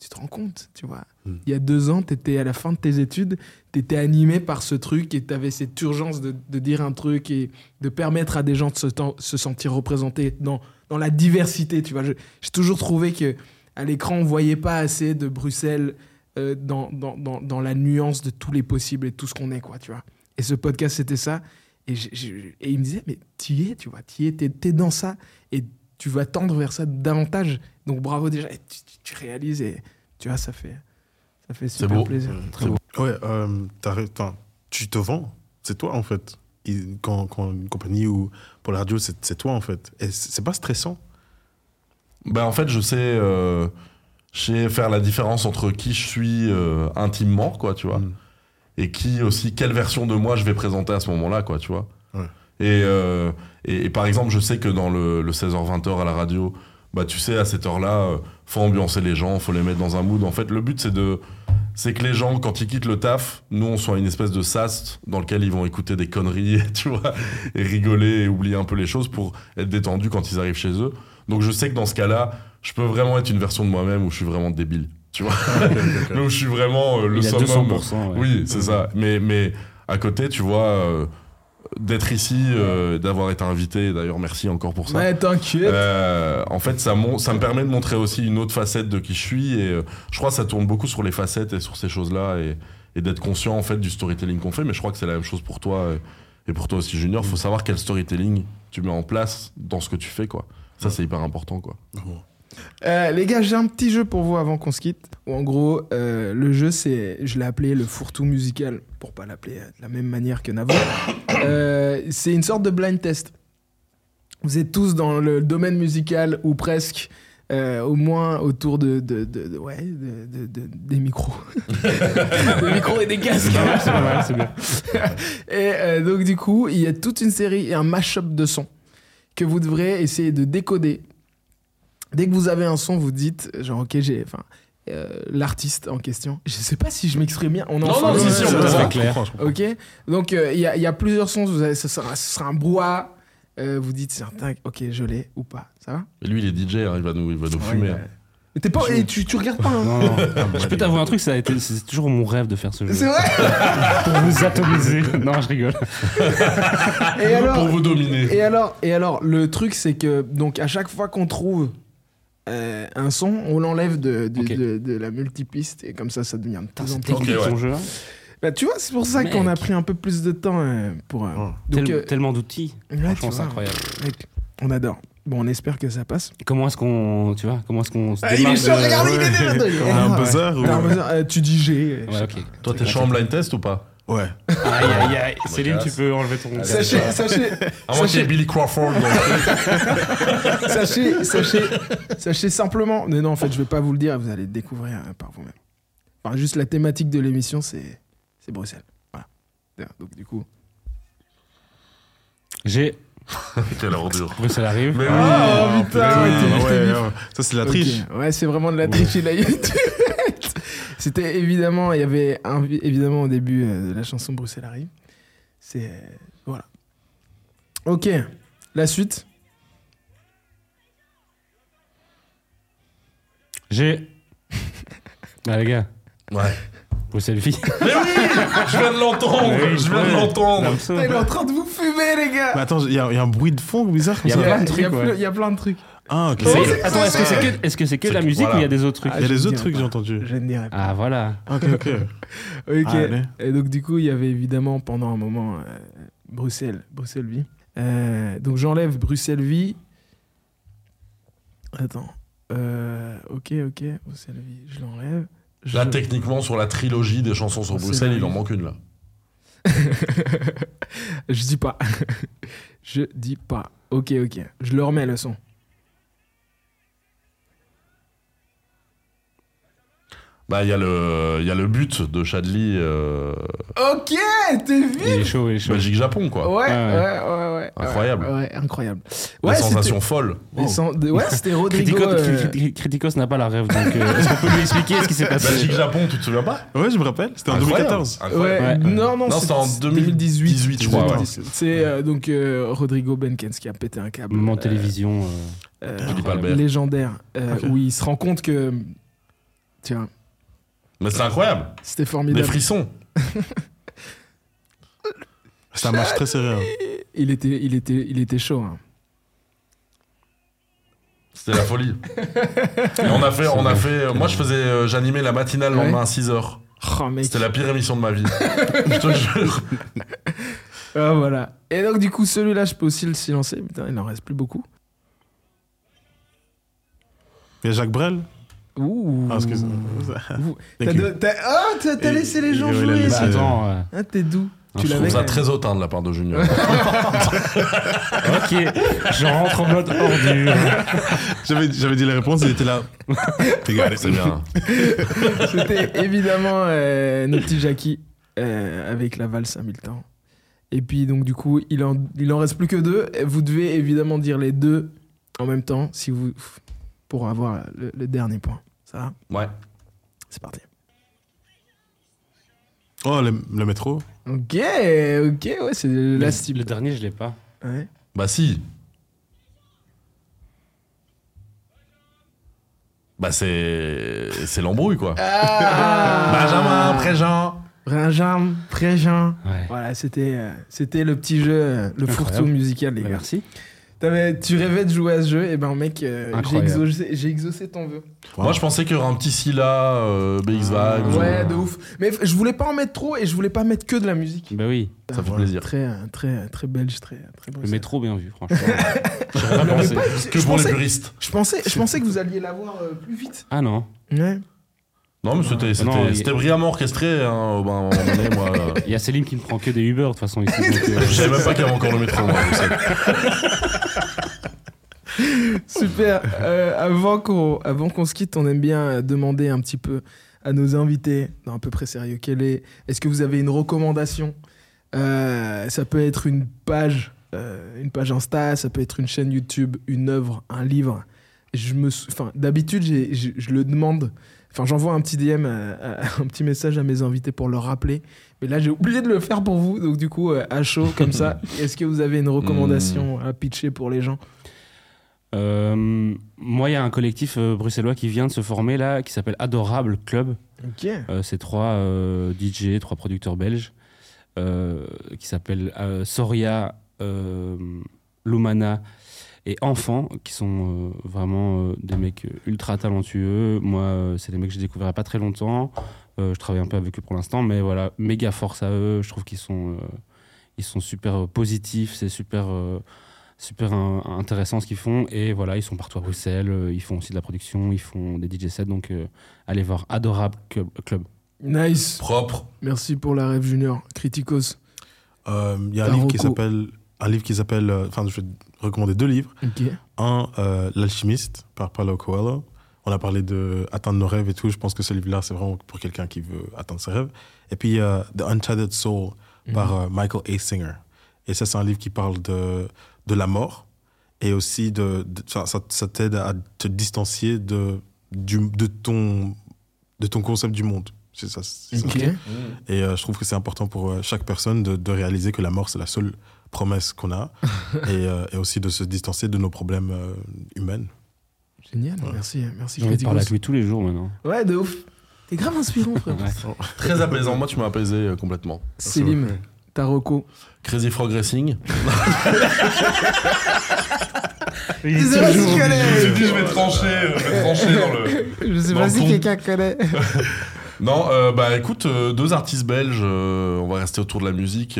[SPEAKER 2] tu te rends compte, tu vois.
[SPEAKER 4] Mm.
[SPEAKER 2] Il y a deux ans, tu étais à la fin de tes études, tu étais animé par ce truc et tu avais cette urgence de, de dire un truc et de permettre à des gens de se, se sentir représentés dans, dans la diversité, tu vois. J'ai toujours trouvé que à l'écran, on voyait pas assez de Bruxelles euh, dans, dans, dans, dans la nuance de tous les possibles et tout ce qu'on est, quoi, tu vois. Et ce podcast, c'était ça. Et, et il me disait, mais tu y es, tu vois, tu y es, t'es, t'es dans ça et tu vas tendre vers ça davantage. Donc bravo déjà, et tu, tu- tu réalises et tu vois, ça fait, ça fait super
[SPEAKER 3] beau.
[SPEAKER 2] plaisir.
[SPEAKER 1] Très beau.
[SPEAKER 4] Ouais, euh, t'as ra- t'as- tu te vends. C'est toi, en fait. Quand, quand une compagnie ou pour la radio, c'est toi, en fait. Et c'est pas stressant.
[SPEAKER 3] Ben, en fait, je sais, euh, je sais faire la différence entre qui je suis euh, intimement, quoi, tu vois,
[SPEAKER 4] Mm.
[SPEAKER 3] et qui aussi, quelle version de moi je vais présenter à ce moment-là, quoi, tu vois. Et, euh, et, et par exemple, je sais que dans le, le 16h-20h à la radio, bah, tu sais, à cette heure-là, euh, faut ambiancer les gens, faut les mettre dans un mood. En fait, le but, c'est de. C'est que les gens, quand ils quittent le taf, nous, on soit une espèce de sas dans lequel ils vont écouter des conneries, [laughs] tu vois, et rigoler et oublier un peu les choses pour être détendus quand ils arrivent chez eux. Donc, je sais que dans ce cas-là, je peux vraiment être une version de moi-même où je suis vraiment débile, tu vois. [laughs] Mais où je suis vraiment euh, le
[SPEAKER 1] Il y a
[SPEAKER 3] summum.
[SPEAKER 1] 200%. ouais.
[SPEAKER 3] Oui, c'est ça. Mais, mais à côté, tu vois, euh, d'être ici, euh, d'avoir été invité, d'ailleurs, merci encore pour ça.
[SPEAKER 2] Ouais, t'inquiète.
[SPEAKER 3] Euh, en fait, ça, ça me permet de montrer aussi une autre facette de qui je suis. Et euh, je crois que ça tourne beaucoup sur les facettes et sur ces choses-là. Et, et d'être conscient, en fait, du storytelling qu'on fait. Mais je crois que c'est la même chose pour toi et, et pour toi aussi, Junior. faut savoir quel storytelling tu mets en place dans ce que tu fais, quoi. Ça, c'est hyper important, quoi.
[SPEAKER 2] Euh, les gars, j'ai un petit jeu pour vous avant qu'on se quitte. En gros, euh, le jeu, c'est, je l'ai appelé le fourre-tout musical, pour pas l'appeler euh, de la même manière que Navo. [coughs] Euh, c'est une sorte de blind test. Vous êtes tous dans le domaine musical ou presque, euh, au moins autour de, de, de- de- ouais, de- de- de- des micros, [laughs] des micros et des casques.
[SPEAKER 1] C'est pas mal, c'est bien. [laughs]
[SPEAKER 2] Et euh, donc du coup, il y a toute une série et un mash-up de sons que vous devrez essayer de décoder. Dès que vous avez un son, vous dites genre ok j'ai, enfin, euh, l'artiste en question. Je sais pas si je m'exprime bien. On est en
[SPEAKER 3] Non, non,
[SPEAKER 2] de-
[SPEAKER 3] si,
[SPEAKER 1] fait clair.
[SPEAKER 4] Je je.
[SPEAKER 2] Ok, donc euh, il y, a- il y a plusieurs sons. Vous avez, ce, sera, ce sera un brouhaha. Euh, vous dites certain, ok, je l'ai ou pas. Ça va?
[SPEAKER 3] Et lui, il est DJ, hein, il va nous, il va nous
[SPEAKER 2] Ouais,
[SPEAKER 3] fumer. hein.
[SPEAKER 2] Mais t'es pas, et tu, tu regardes pas. hein.
[SPEAKER 1] Non, non. [laughs] Je peux t'avouer un truc, ça a été, c'est toujours mon rêve de faire ce jeu.
[SPEAKER 2] C'est vrai. [laughs]
[SPEAKER 1] Pour vous atomiser. non, je rigole.
[SPEAKER 2] Et alors,
[SPEAKER 3] Pour vous dominer.
[SPEAKER 2] Et alors, et alors, le truc, c'est que donc à chaque fois qu'on trouve euh, un son, on l'enlève de, de,
[SPEAKER 1] Ok.
[SPEAKER 2] de- de la multipiste et comme ça, ça devient de plus en plus.
[SPEAKER 3] Ok,
[SPEAKER 1] technique
[SPEAKER 3] ouais.
[SPEAKER 1] ton jeu. hein.
[SPEAKER 2] Bah, tu vois, c'est pour ça qu'on a pris un peu plus de temps euh, pour. euh, donc,
[SPEAKER 1] Tel-
[SPEAKER 2] euh,
[SPEAKER 1] tellement d'outils.
[SPEAKER 2] ouais,
[SPEAKER 1] c'est incroyable.
[SPEAKER 2] mec, on adore. Bon, on espère que ça passe.
[SPEAKER 1] Comment est-ce qu'on, tu vois, comment est-ce qu'on se
[SPEAKER 2] Ah, il est
[SPEAKER 1] de-
[SPEAKER 2] regarde, il est déjà
[SPEAKER 4] un buzzer ou-
[SPEAKER 2] T'as un buzzer, Tu dis G.
[SPEAKER 1] Ouais.
[SPEAKER 3] Toi, t'es chaud en blind test ou pas
[SPEAKER 4] Ouais.
[SPEAKER 1] Aïe, aïe, aïe. Céline, tu peux enlever ton.
[SPEAKER 2] Sachez, sachez,
[SPEAKER 3] À moins
[SPEAKER 2] sachez,
[SPEAKER 3] Billy Crawford. donc. [laughs]
[SPEAKER 2] sachez, sachez, sachez simplement. Mais non, en fait, je vais pas vous le dire. Vous allez le découvrir euh, par vous-même. Enfin, juste la thématique de l'émission, c'est, c'est Bruxelles. Voilà. Donc du coup.
[SPEAKER 1] J'ai. [laughs]
[SPEAKER 3] Quelle ordure.
[SPEAKER 1] Bruxelles arrive.
[SPEAKER 3] Mais oui.
[SPEAKER 2] Oh, putain,
[SPEAKER 4] Oui,
[SPEAKER 2] ouais,
[SPEAKER 4] ouais, ouais. Ça, c'est la
[SPEAKER 2] Ok.
[SPEAKER 4] triche.
[SPEAKER 2] Ouais, c'est vraiment de la triche de la YouTube. C'était évidemment, il y avait un, évidemment au début euh, de la chanson Bruxelles arrive. C'est. euh, voilà. Ok, la suite.
[SPEAKER 1] J'ai. [laughs] Ah, les gars,
[SPEAKER 3] Ouais.
[SPEAKER 1] Bruxelles vie.
[SPEAKER 3] Mais oui Je viens de l'entendre
[SPEAKER 1] Oui,
[SPEAKER 3] Je viens de l'entendre
[SPEAKER 2] il est en train de vous fumer, les gars!
[SPEAKER 4] Mais attends, il y, a il y a un bruit de fond bizarre comme
[SPEAKER 1] Il y a
[SPEAKER 4] ça.
[SPEAKER 1] plein de
[SPEAKER 2] Il y a
[SPEAKER 1] trucs,
[SPEAKER 2] ple-
[SPEAKER 1] ouais.
[SPEAKER 2] il y a plein de trucs.
[SPEAKER 4] Ah, ok.
[SPEAKER 1] C'est- Attends, est-ce que c'est que, est-ce que, c'est que
[SPEAKER 3] c'est
[SPEAKER 1] la
[SPEAKER 3] que-
[SPEAKER 1] musique
[SPEAKER 3] voilà.
[SPEAKER 1] ou il y a des autres trucs
[SPEAKER 2] Ah,
[SPEAKER 4] Il y a
[SPEAKER 2] je
[SPEAKER 4] des
[SPEAKER 2] ne
[SPEAKER 4] autres
[SPEAKER 2] dirai
[SPEAKER 4] trucs,
[SPEAKER 2] pas.
[SPEAKER 4] j'ai entendu.
[SPEAKER 2] Je ne dirai pas.
[SPEAKER 1] Ah, voilà.
[SPEAKER 4] Ok, ok. [laughs]
[SPEAKER 2] Ok.
[SPEAKER 4] Ah, allez.
[SPEAKER 2] et donc, du coup, il y avait évidemment pendant un moment euh, Bruxelles, Bruxelles vie. Euh, donc, j'enlève Bruxelles vie. Attends. Euh, ok, ok. Bruxelles vie, je l'enlève.
[SPEAKER 3] Là,
[SPEAKER 2] Je-
[SPEAKER 3] techniquement, sur la trilogie des chansons sur
[SPEAKER 2] C'est
[SPEAKER 3] Bruxelles, il en manque une, là. [laughs]
[SPEAKER 2] je dis pas. [laughs] je dis pas. Ok, ok. Je le remets le son.
[SPEAKER 3] Bah, il y, a le- il y a le but de Chadli euh,
[SPEAKER 2] Ok, t'es vu
[SPEAKER 1] Il est chaud, il est chaud.
[SPEAKER 3] Belgique-Japon, quoi.
[SPEAKER 2] Ouais, ouais,
[SPEAKER 1] Ouais,
[SPEAKER 2] ouais, ouais.
[SPEAKER 3] Incroyable.
[SPEAKER 2] Ouais, ouais, incroyable.
[SPEAKER 3] La
[SPEAKER 2] Ouais,
[SPEAKER 3] sensation folle.
[SPEAKER 2] c'était- les sen- de- Ouais, c'était [laughs] Rodrigo.
[SPEAKER 1] Critico-
[SPEAKER 2] euh,
[SPEAKER 1] Cri- Cri- Criticos n'a pas la rêve, donc euh, est-ce qu'on peut lui expliquer ce qui s'est passé?
[SPEAKER 3] Belgique-Japon, tu te souviens pas?
[SPEAKER 4] Ouais, je me rappelle. C'était en
[SPEAKER 3] Incroyable.
[SPEAKER 4] 2014.
[SPEAKER 2] Ouais,
[SPEAKER 3] Incroyable.
[SPEAKER 1] Ouais.
[SPEAKER 2] non, non,
[SPEAKER 3] Non, c'était en
[SPEAKER 2] 2018.
[SPEAKER 3] 2018, je crois, ouais.
[SPEAKER 2] 2018. C'est euh, donc euh, Rodrigo Benkens qui a pété un câble.
[SPEAKER 1] Moment
[SPEAKER 2] euh,
[SPEAKER 1] télévision. euh,
[SPEAKER 2] euh, légendaire, euh, où il se rend compte que. Tiens,
[SPEAKER 3] Mais c'est incroyable.
[SPEAKER 2] c'était
[SPEAKER 3] Des
[SPEAKER 2] formidable.
[SPEAKER 3] frissons.
[SPEAKER 4] C'est un match très serré. hein.
[SPEAKER 2] Il était, il était, il était chaud. hein.
[SPEAKER 3] C'était la folie. Et on a fait, on a fait. Moi, je faisais, euh, j'animais la matinale le
[SPEAKER 2] Ouais.
[SPEAKER 3] lendemain à 6h.
[SPEAKER 2] Oh, mec.
[SPEAKER 3] C'était la pire émission de ma vie. [laughs] je te jure.
[SPEAKER 2] Ah, voilà. Et donc, du coup, celui-là, je peux aussi le silencer. Putain, il n'en reste plus beaucoup.
[SPEAKER 4] Il y a Jacques Brel?
[SPEAKER 2] Ouh.
[SPEAKER 4] Ah, excuse-moi.
[SPEAKER 2] Ouh. T'as de- Ah, t'as t'as
[SPEAKER 4] Et-
[SPEAKER 2] laissé les gens
[SPEAKER 4] et- ouais, il a
[SPEAKER 2] jouer.
[SPEAKER 4] laissé-
[SPEAKER 1] Bah, attends. euh,
[SPEAKER 2] Ah, t'es doux.
[SPEAKER 1] Je
[SPEAKER 2] tu
[SPEAKER 3] Je
[SPEAKER 2] l'avais
[SPEAKER 3] trouve ça très hautain de la part de Junior. [laughs]
[SPEAKER 1] ok, je rentre en mode ordure.
[SPEAKER 4] J'avais j'avais dit la réponse, il était là.
[SPEAKER 3] Regardez, c'est bien.
[SPEAKER 2] C'était évidemment euh, notre petit Jackie euh, avec la valse à mille temps. Et puis, donc, du coup, il en, il en reste plus que deux. Et Vous devez évidemment dire les deux en même temps si vous, pour avoir le, le dernier point. Ça va
[SPEAKER 3] Ouais.
[SPEAKER 2] C'est parti.
[SPEAKER 4] Oh, le, le métro.
[SPEAKER 2] Ok, ok, ouais, c'est la
[SPEAKER 1] Le,
[SPEAKER 2] cible.
[SPEAKER 1] le dernier, je l'ai pas.
[SPEAKER 2] Ouais.
[SPEAKER 3] Bah si. Bah c'est c'est l'embrouille quoi.
[SPEAKER 2] Ah
[SPEAKER 3] Benjamin, Préjean.
[SPEAKER 2] Benjamin, Préjean.
[SPEAKER 1] Ouais.
[SPEAKER 2] Voilà, c'était euh, c'était le petit jeu, euh, le fourre-tout musical, les gars.
[SPEAKER 1] merci.
[SPEAKER 2] T'avais- tu rêvais de jouer à ce jeu, et ben mec, euh, j'ai exaucé, j'ai exaucé ton vœu.
[SPEAKER 3] Moi je pensais qu'il y aurait un petit Scylla, euh, BX.
[SPEAKER 1] Ah.
[SPEAKER 2] Ouais,
[SPEAKER 3] ou-
[SPEAKER 2] de ouf. Mais f- je voulais pas en mettre trop, et je voulais pas mettre que de la musique.
[SPEAKER 1] Bah oui,
[SPEAKER 3] Ça fait plaisir.
[SPEAKER 2] Très, euh, très, très belge, très, très beau.
[SPEAKER 1] le
[SPEAKER 2] ça.
[SPEAKER 1] métro bien vu, franchement. [laughs] J'aurais pas
[SPEAKER 2] mais
[SPEAKER 1] pensé.
[SPEAKER 2] pas-
[SPEAKER 3] Que
[SPEAKER 2] je
[SPEAKER 3] pour les
[SPEAKER 2] pensais-
[SPEAKER 3] puristes.
[SPEAKER 2] Je pensais, je pensais que vous alliez l'avoir euh, plus vite.
[SPEAKER 1] Ah non.
[SPEAKER 2] Ouais.
[SPEAKER 3] Non mais c'était
[SPEAKER 1] Non,
[SPEAKER 3] c'était
[SPEAKER 1] il-
[SPEAKER 3] c'était brillamment orchestré. Hein, au- ben, à un moment donné, moi. euh, [laughs]
[SPEAKER 1] Il y a Céline qui ne prend que des Uber de toute façon ici. donc, euh,
[SPEAKER 3] Je savais même pas qu'il y avait encore le métro. moi. [laughs]
[SPEAKER 2] Super. Euh, avant qu'on avant qu'on se quitte, on aime bien demander un petit peu à nos invités, non, à peu près sérieux, quelle est Est-ce que vous avez une recommandation? Euh, Ça peut être une page, euh, une page Insta, ça peut être une chaîne YouTube, une œuvre, un livre. Je me, sou- enfin, d'habitude, j'ai- je, je le demande Enfin, j'envoie un petit DM, à- à- [laughs] un petit message à mes invités pour leur rappeler. Mais là, j'ai oublié de le faire pour vous. Donc, du coup, euh, à chaud, comme ça, [laughs] est-ce que vous avez une recommandation à pitcher pour les gens?
[SPEAKER 1] Euh, moi, il y a un collectif euh, bruxellois qui vient de se former là, qui s'appelle Adorable Club. Euh, c'est trois DJ, trois producteurs belges, qui s'appellent Soria, Lumana et Enfant, qui sont euh, vraiment euh, des mecs euh, ultra talentueux. Moi, euh, c'est des mecs que j'ai découverts il n'y a pas très longtemps. Euh, je travaille un peu avec eux pour l'instant, mais voilà, méga force à eux. Je trouve qu'ils sont, euh, ils sont super euh, positifs, c'est super, euh, super in- intéressant ce qu'ils font. Et voilà, ils sont partout à Bruxelles, euh, ils font aussi de la production, ils font des DJ sets, donc euh, allez voir Adorable Club. Club.
[SPEAKER 2] Nice.
[SPEAKER 3] Propre.
[SPEAKER 2] Merci pour la rêve junior. Criticos.
[SPEAKER 4] Euh, Il y a un livre qui s'appelle. Un livre qui s'appelle. euh, Enfin, je vais recommander deux livres. Un, euh, L'Alchimiste, par Paulo Coelho. On a parlé de atteindre nos rêves et tout. Je pense que ce livre-là, c'est vraiment pour quelqu'un qui veut atteindre ses rêves. Et puis, a The Untethered Soul, par euh, Michael A. Singer. Et ça, c'est un livre qui parle de, de la mort. Et aussi, de, ça, ça t'aide à te distancier de, du, de, ton, de ton concept du monde. C'est ça. Et euh, je trouve que c'est important pour euh, chaque personne de, de réaliser que la mort, c'est la seule promesse qu'on a. [laughs] et, euh, et aussi de se distancer de nos problèmes euh, humains.
[SPEAKER 2] Génial. Merci. Merci,
[SPEAKER 1] parler
[SPEAKER 2] Criticos.
[SPEAKER 1] avec lui tous les jours maintenant.
[SPEAKER 2] Ouais, de ouf. T'es grave inspirant, frère.
[SPEAKER 1] Ouais.
[SPEAKER 3] Très apaisant. Moi, tu m'as apaisé euh, complètement.
[SPEAKER 2] Célim, Taroko.
[SPEAKER 3] Crazy Frog Racing.
[SPEAKER 2] Je sais pas si tu connais.
[SPEAKER 3] dit, je vais trancher, je vais trancher dans le. [laughs]
[SPEAKER 2] Je sais pas si quelqu'un connaît. [laughs]
[SPEAKER 3] Non, euh, bah écoute, euh, deux artistes belges, euh, on va rester autour de la musique,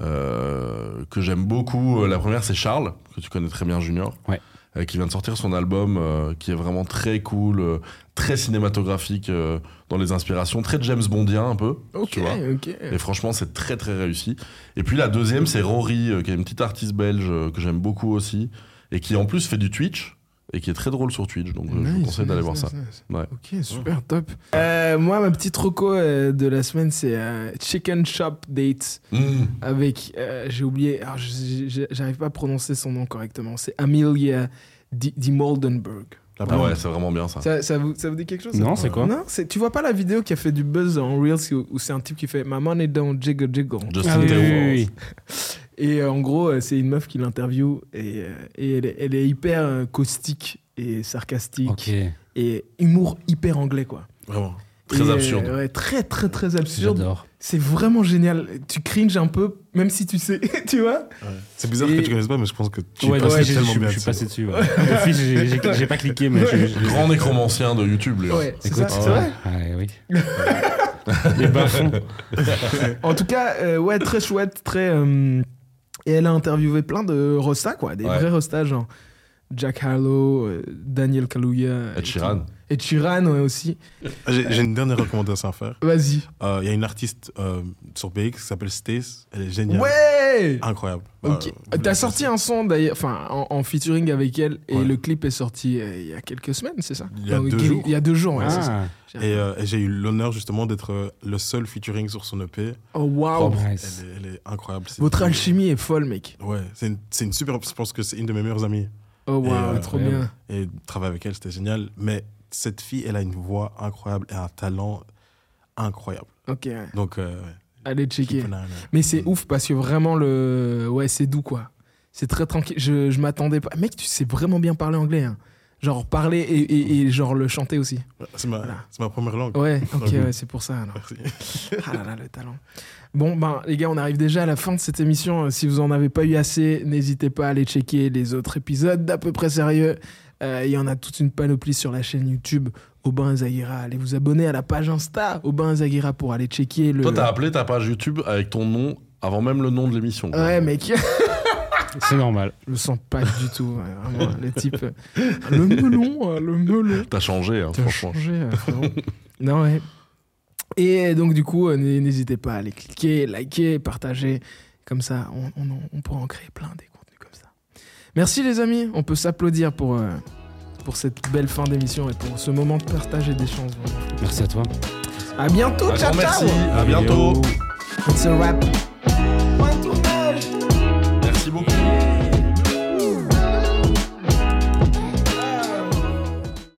[SPEAKER 3] euh, que j'aime beaucoup. Euh, La première, c'est Charles, que tu connais très bien, Junior.
[SPEAKER 1] Ouais.
[SPEAKER 3] euh, qui vient de sortir son album, euh, qui est vraiment très cool, euh, très cinématographique euh, dans les inspirations, très James Bondien un peu.
[SPEAKER 2] Ok,
[SPEAKER 3] tu vois.
[SPEAKER 2] ok.
[SPEAKER 3] Et franchement, c'est très très réussi. Et puis la deuxième, c'est Rory, euh, qui est une petite artiste belge euh, que j'aime beaucoup aussi, et qui en plus fait du Twitch, et qui est très drôle sur Twitch. Donc euh, je vous
[SPEAKER 2] Nice,
[SPEAKER 3] conseille d'aller voir ça.
[SPEAKER 2] nice.
[SPEAKER 3] Ouais.
[SPEAKER 2] Ok, super, top. Euh, moi, ma petite roco euh, de la semaine, c'est euh, Chicken Shop Date
[SPEAKER 3] Mmh.
[SPEAKER 2] avec, j'ai oublié, alors, j'arrive pas à prononcer son nom correctement, c'est Amelia Di, Di Moldenberg.
[SPEAKER 4] La
[SPEAKER 3] Ah ouais, c'est vraiment bien ça.
[SPEAKER 2] Ça, ça vous, ça vous dit quelque chose
[SPEAKER 1] Non, c'est quoi
[SPEAKER 2] Non, c'est- tu vois pas la vidéo qui a fait du buzz en Reels où, où c'est un type qui fait My money don't jiggle jiggle.
[SPEAKER 3] Justin
[SPEAKER 1] Ah oui,
[SPEAKER 3] Theroux.
[SPEAKER 1] oui, oui, [laughs]
[SPEAKER 2] Et euh, en gros, euh, c'est une meuf qui l'interview et, euh, et elle, est- elle est hyper euh, caustique et sarcastique et humour hyper anglais quoi.
[SPEAKER 4] Vraiment.
[SPEAKER 3] Très
[SPEAKER 2] Et, euh,
[SPEAKER 3] absurde.
[SPEAKER 2] ouais, très très très absurde.
[SPEAKER 1] J'adore.
[SPEAKER 2] C'est vraiment génial. Tu cringes un peu, même si tu sais, [laughs] tu vois.
[SPEAKER 4] C'est bizarre
[SPEAKER 2] Et-
[SPEAKER 4] que tu connaisses pas, mais je pense que tu
[SPEAKER 1] Ouais,
[SPEAKER 4] passé tellement
[SPEAKER 1] je,
[SPEAKER 4] bien
[SPEAKER 1] je suis
[SPEAKER 4] dessus.
[SPEAKER 1] passé dessus. J'ai- j'ai j'ai pas cliqué, mais je, je-
[SPEAKER 3] Grand nécromancien de YouTube, lui. hein.
[SPEAKER 2] Ouais, c'est
[SPEAKER 1] Écoute,
[SPEAKER 2] ça, c'est vrai.
[SPEAKER 1] Ouais, oui. [laughs] Les.
[SPEAKER 2] En tout cas, euh, ouais, très chouette, très. euh, et elle a interviewé plein de rostas, quoi, des
[SPEAKER 3] Ouais.
[SPEAKER 2] vrais rostas, genre Jack Harlow, euh, Daniel Kaluuya.
[SPEAKER 3] Ed Sheeran.
[SPEAKER 2] Et Chiran, ouais, aussi.
[SPEAKER 4] Ah, J'ai j'ai une dernière recommandation à faire.
[SPEAKER 2] Vas-y.
[SPEAKER 4] Euh, Il y a une artiste euh, sur BX qui s'appelle Stace. Elle est géniale.
[SPEAKER 2] Ouais!
[SPEAKER 4] Incroyable.
[SPEAKER 2] Ok.
[SPEAKER 4] Euh, vous
[SPEAKER 2] T'as sorti un son d'ailleurs, enfin en, en featuring avec elle, et
[SPEAKER 4] Ouais.
[SPEAKER 2] le clip est sorti euh, il y a quelques semaines, c'est ça
[SPEAKER 4] Il y a deux jours.
[SPEAKER 2] Il y a deux jours, ouais, c'est ça.
[SPEAKER 1] Ah,
[SPEAKER 4] Et, euh, et j'ai eu l'honneur justement d'être le seul featuring sur son EP.
[SPEAKER 2] Oh waouh!
[SPEAKER 1] Nice.
[SPEAKER 4] Elle, est, elle est incroyable. C'est-
[SPEAKER 2] Votre alchimie est folle, mec.
[SPEAKER 4] Ouais, c'est une, c'est une super. Je pense que c'est une de mes meilleures amies.
[SPEAKER 2] Oh waouh,
[SPEAKER 4] euh,
[SPEAKER 2] trop bien.
[SPEAKER 4] Et travailler avec elle, c'était génial. Mais cette fille, elle a une voix incroyable et un talent incroyable.
[SPEAKER 2] Ok, ouais.
[SPEAKER 4] Donc, euh,
[SPEAKER 2] allez checker. Mais c'est
[SPEAKER 4] Mm.
[SPEAKER 2] ouf parce que vraiment, le... ouais, c'est doux, quoi. C'est très tranquille. Je, je m'attendais pas. Mec, tu sais vraiment bien parler anglais. hein. Genre parler et, et- et genre le chanter aussi.
[SPEAKER 4] C'est ma,
[SPEAKER 2] Voilà.
[SPEAKER 4] ma première langue.
[SPEAKER 2] Ouais, [laughs] ok,
[SPEAKER 4] Ouais.
[SPEAKER 2] c'est pour ça. alors.
[SPEAKER 4] Merci.
[SPEAKER 2] Ah là là, le talent. Bon, ben, les gars, on arrive déjà à la fin de cette émission. Euh, Si vous en avez pas eu assez, n'hésitez pas à aller checker les autres épisodes d'à peu près sérieux. Euh, Il y en a toute une panoplie sur la chaîne YouTube Aubin Zagira. Allez vous abonner à la page Insta Aubin Zagira pour aller checker le.
[SPEAKER 3] Toi, t'as appelé ta page YouTube avec ton nom avant même le nom de l'émission.
[SPEAKER 2] Ouais, mec, [laughs]
[SPEAKER 1] C'est normal.
[SPEAKER 2] je le sens pas du tout. ouais, vraiment, le type. euh, Le melon, euh, le melon.
[SPEAKER 3] T'as changé, hein,
[SPEAKER 2] T'as
[SPEAKER 3] franchement.
[SPEAKER 2] changé, euh, non, ouais. Et donc, du coup, n- n'hésitez pas à aller cliquer, liker, partager. Comme ça, on, on, pourra en créer plein des. Merci les amis, on peut s'applaudir euh, pour, cette belle fin d'émission et pour ce moment de partage et d'échange.
[SPEAKER 1] Merci à toi.
[SPEAKER 2] À bientôt, ciao ciao.
[SPEAKER 3] Merci, à bientôt.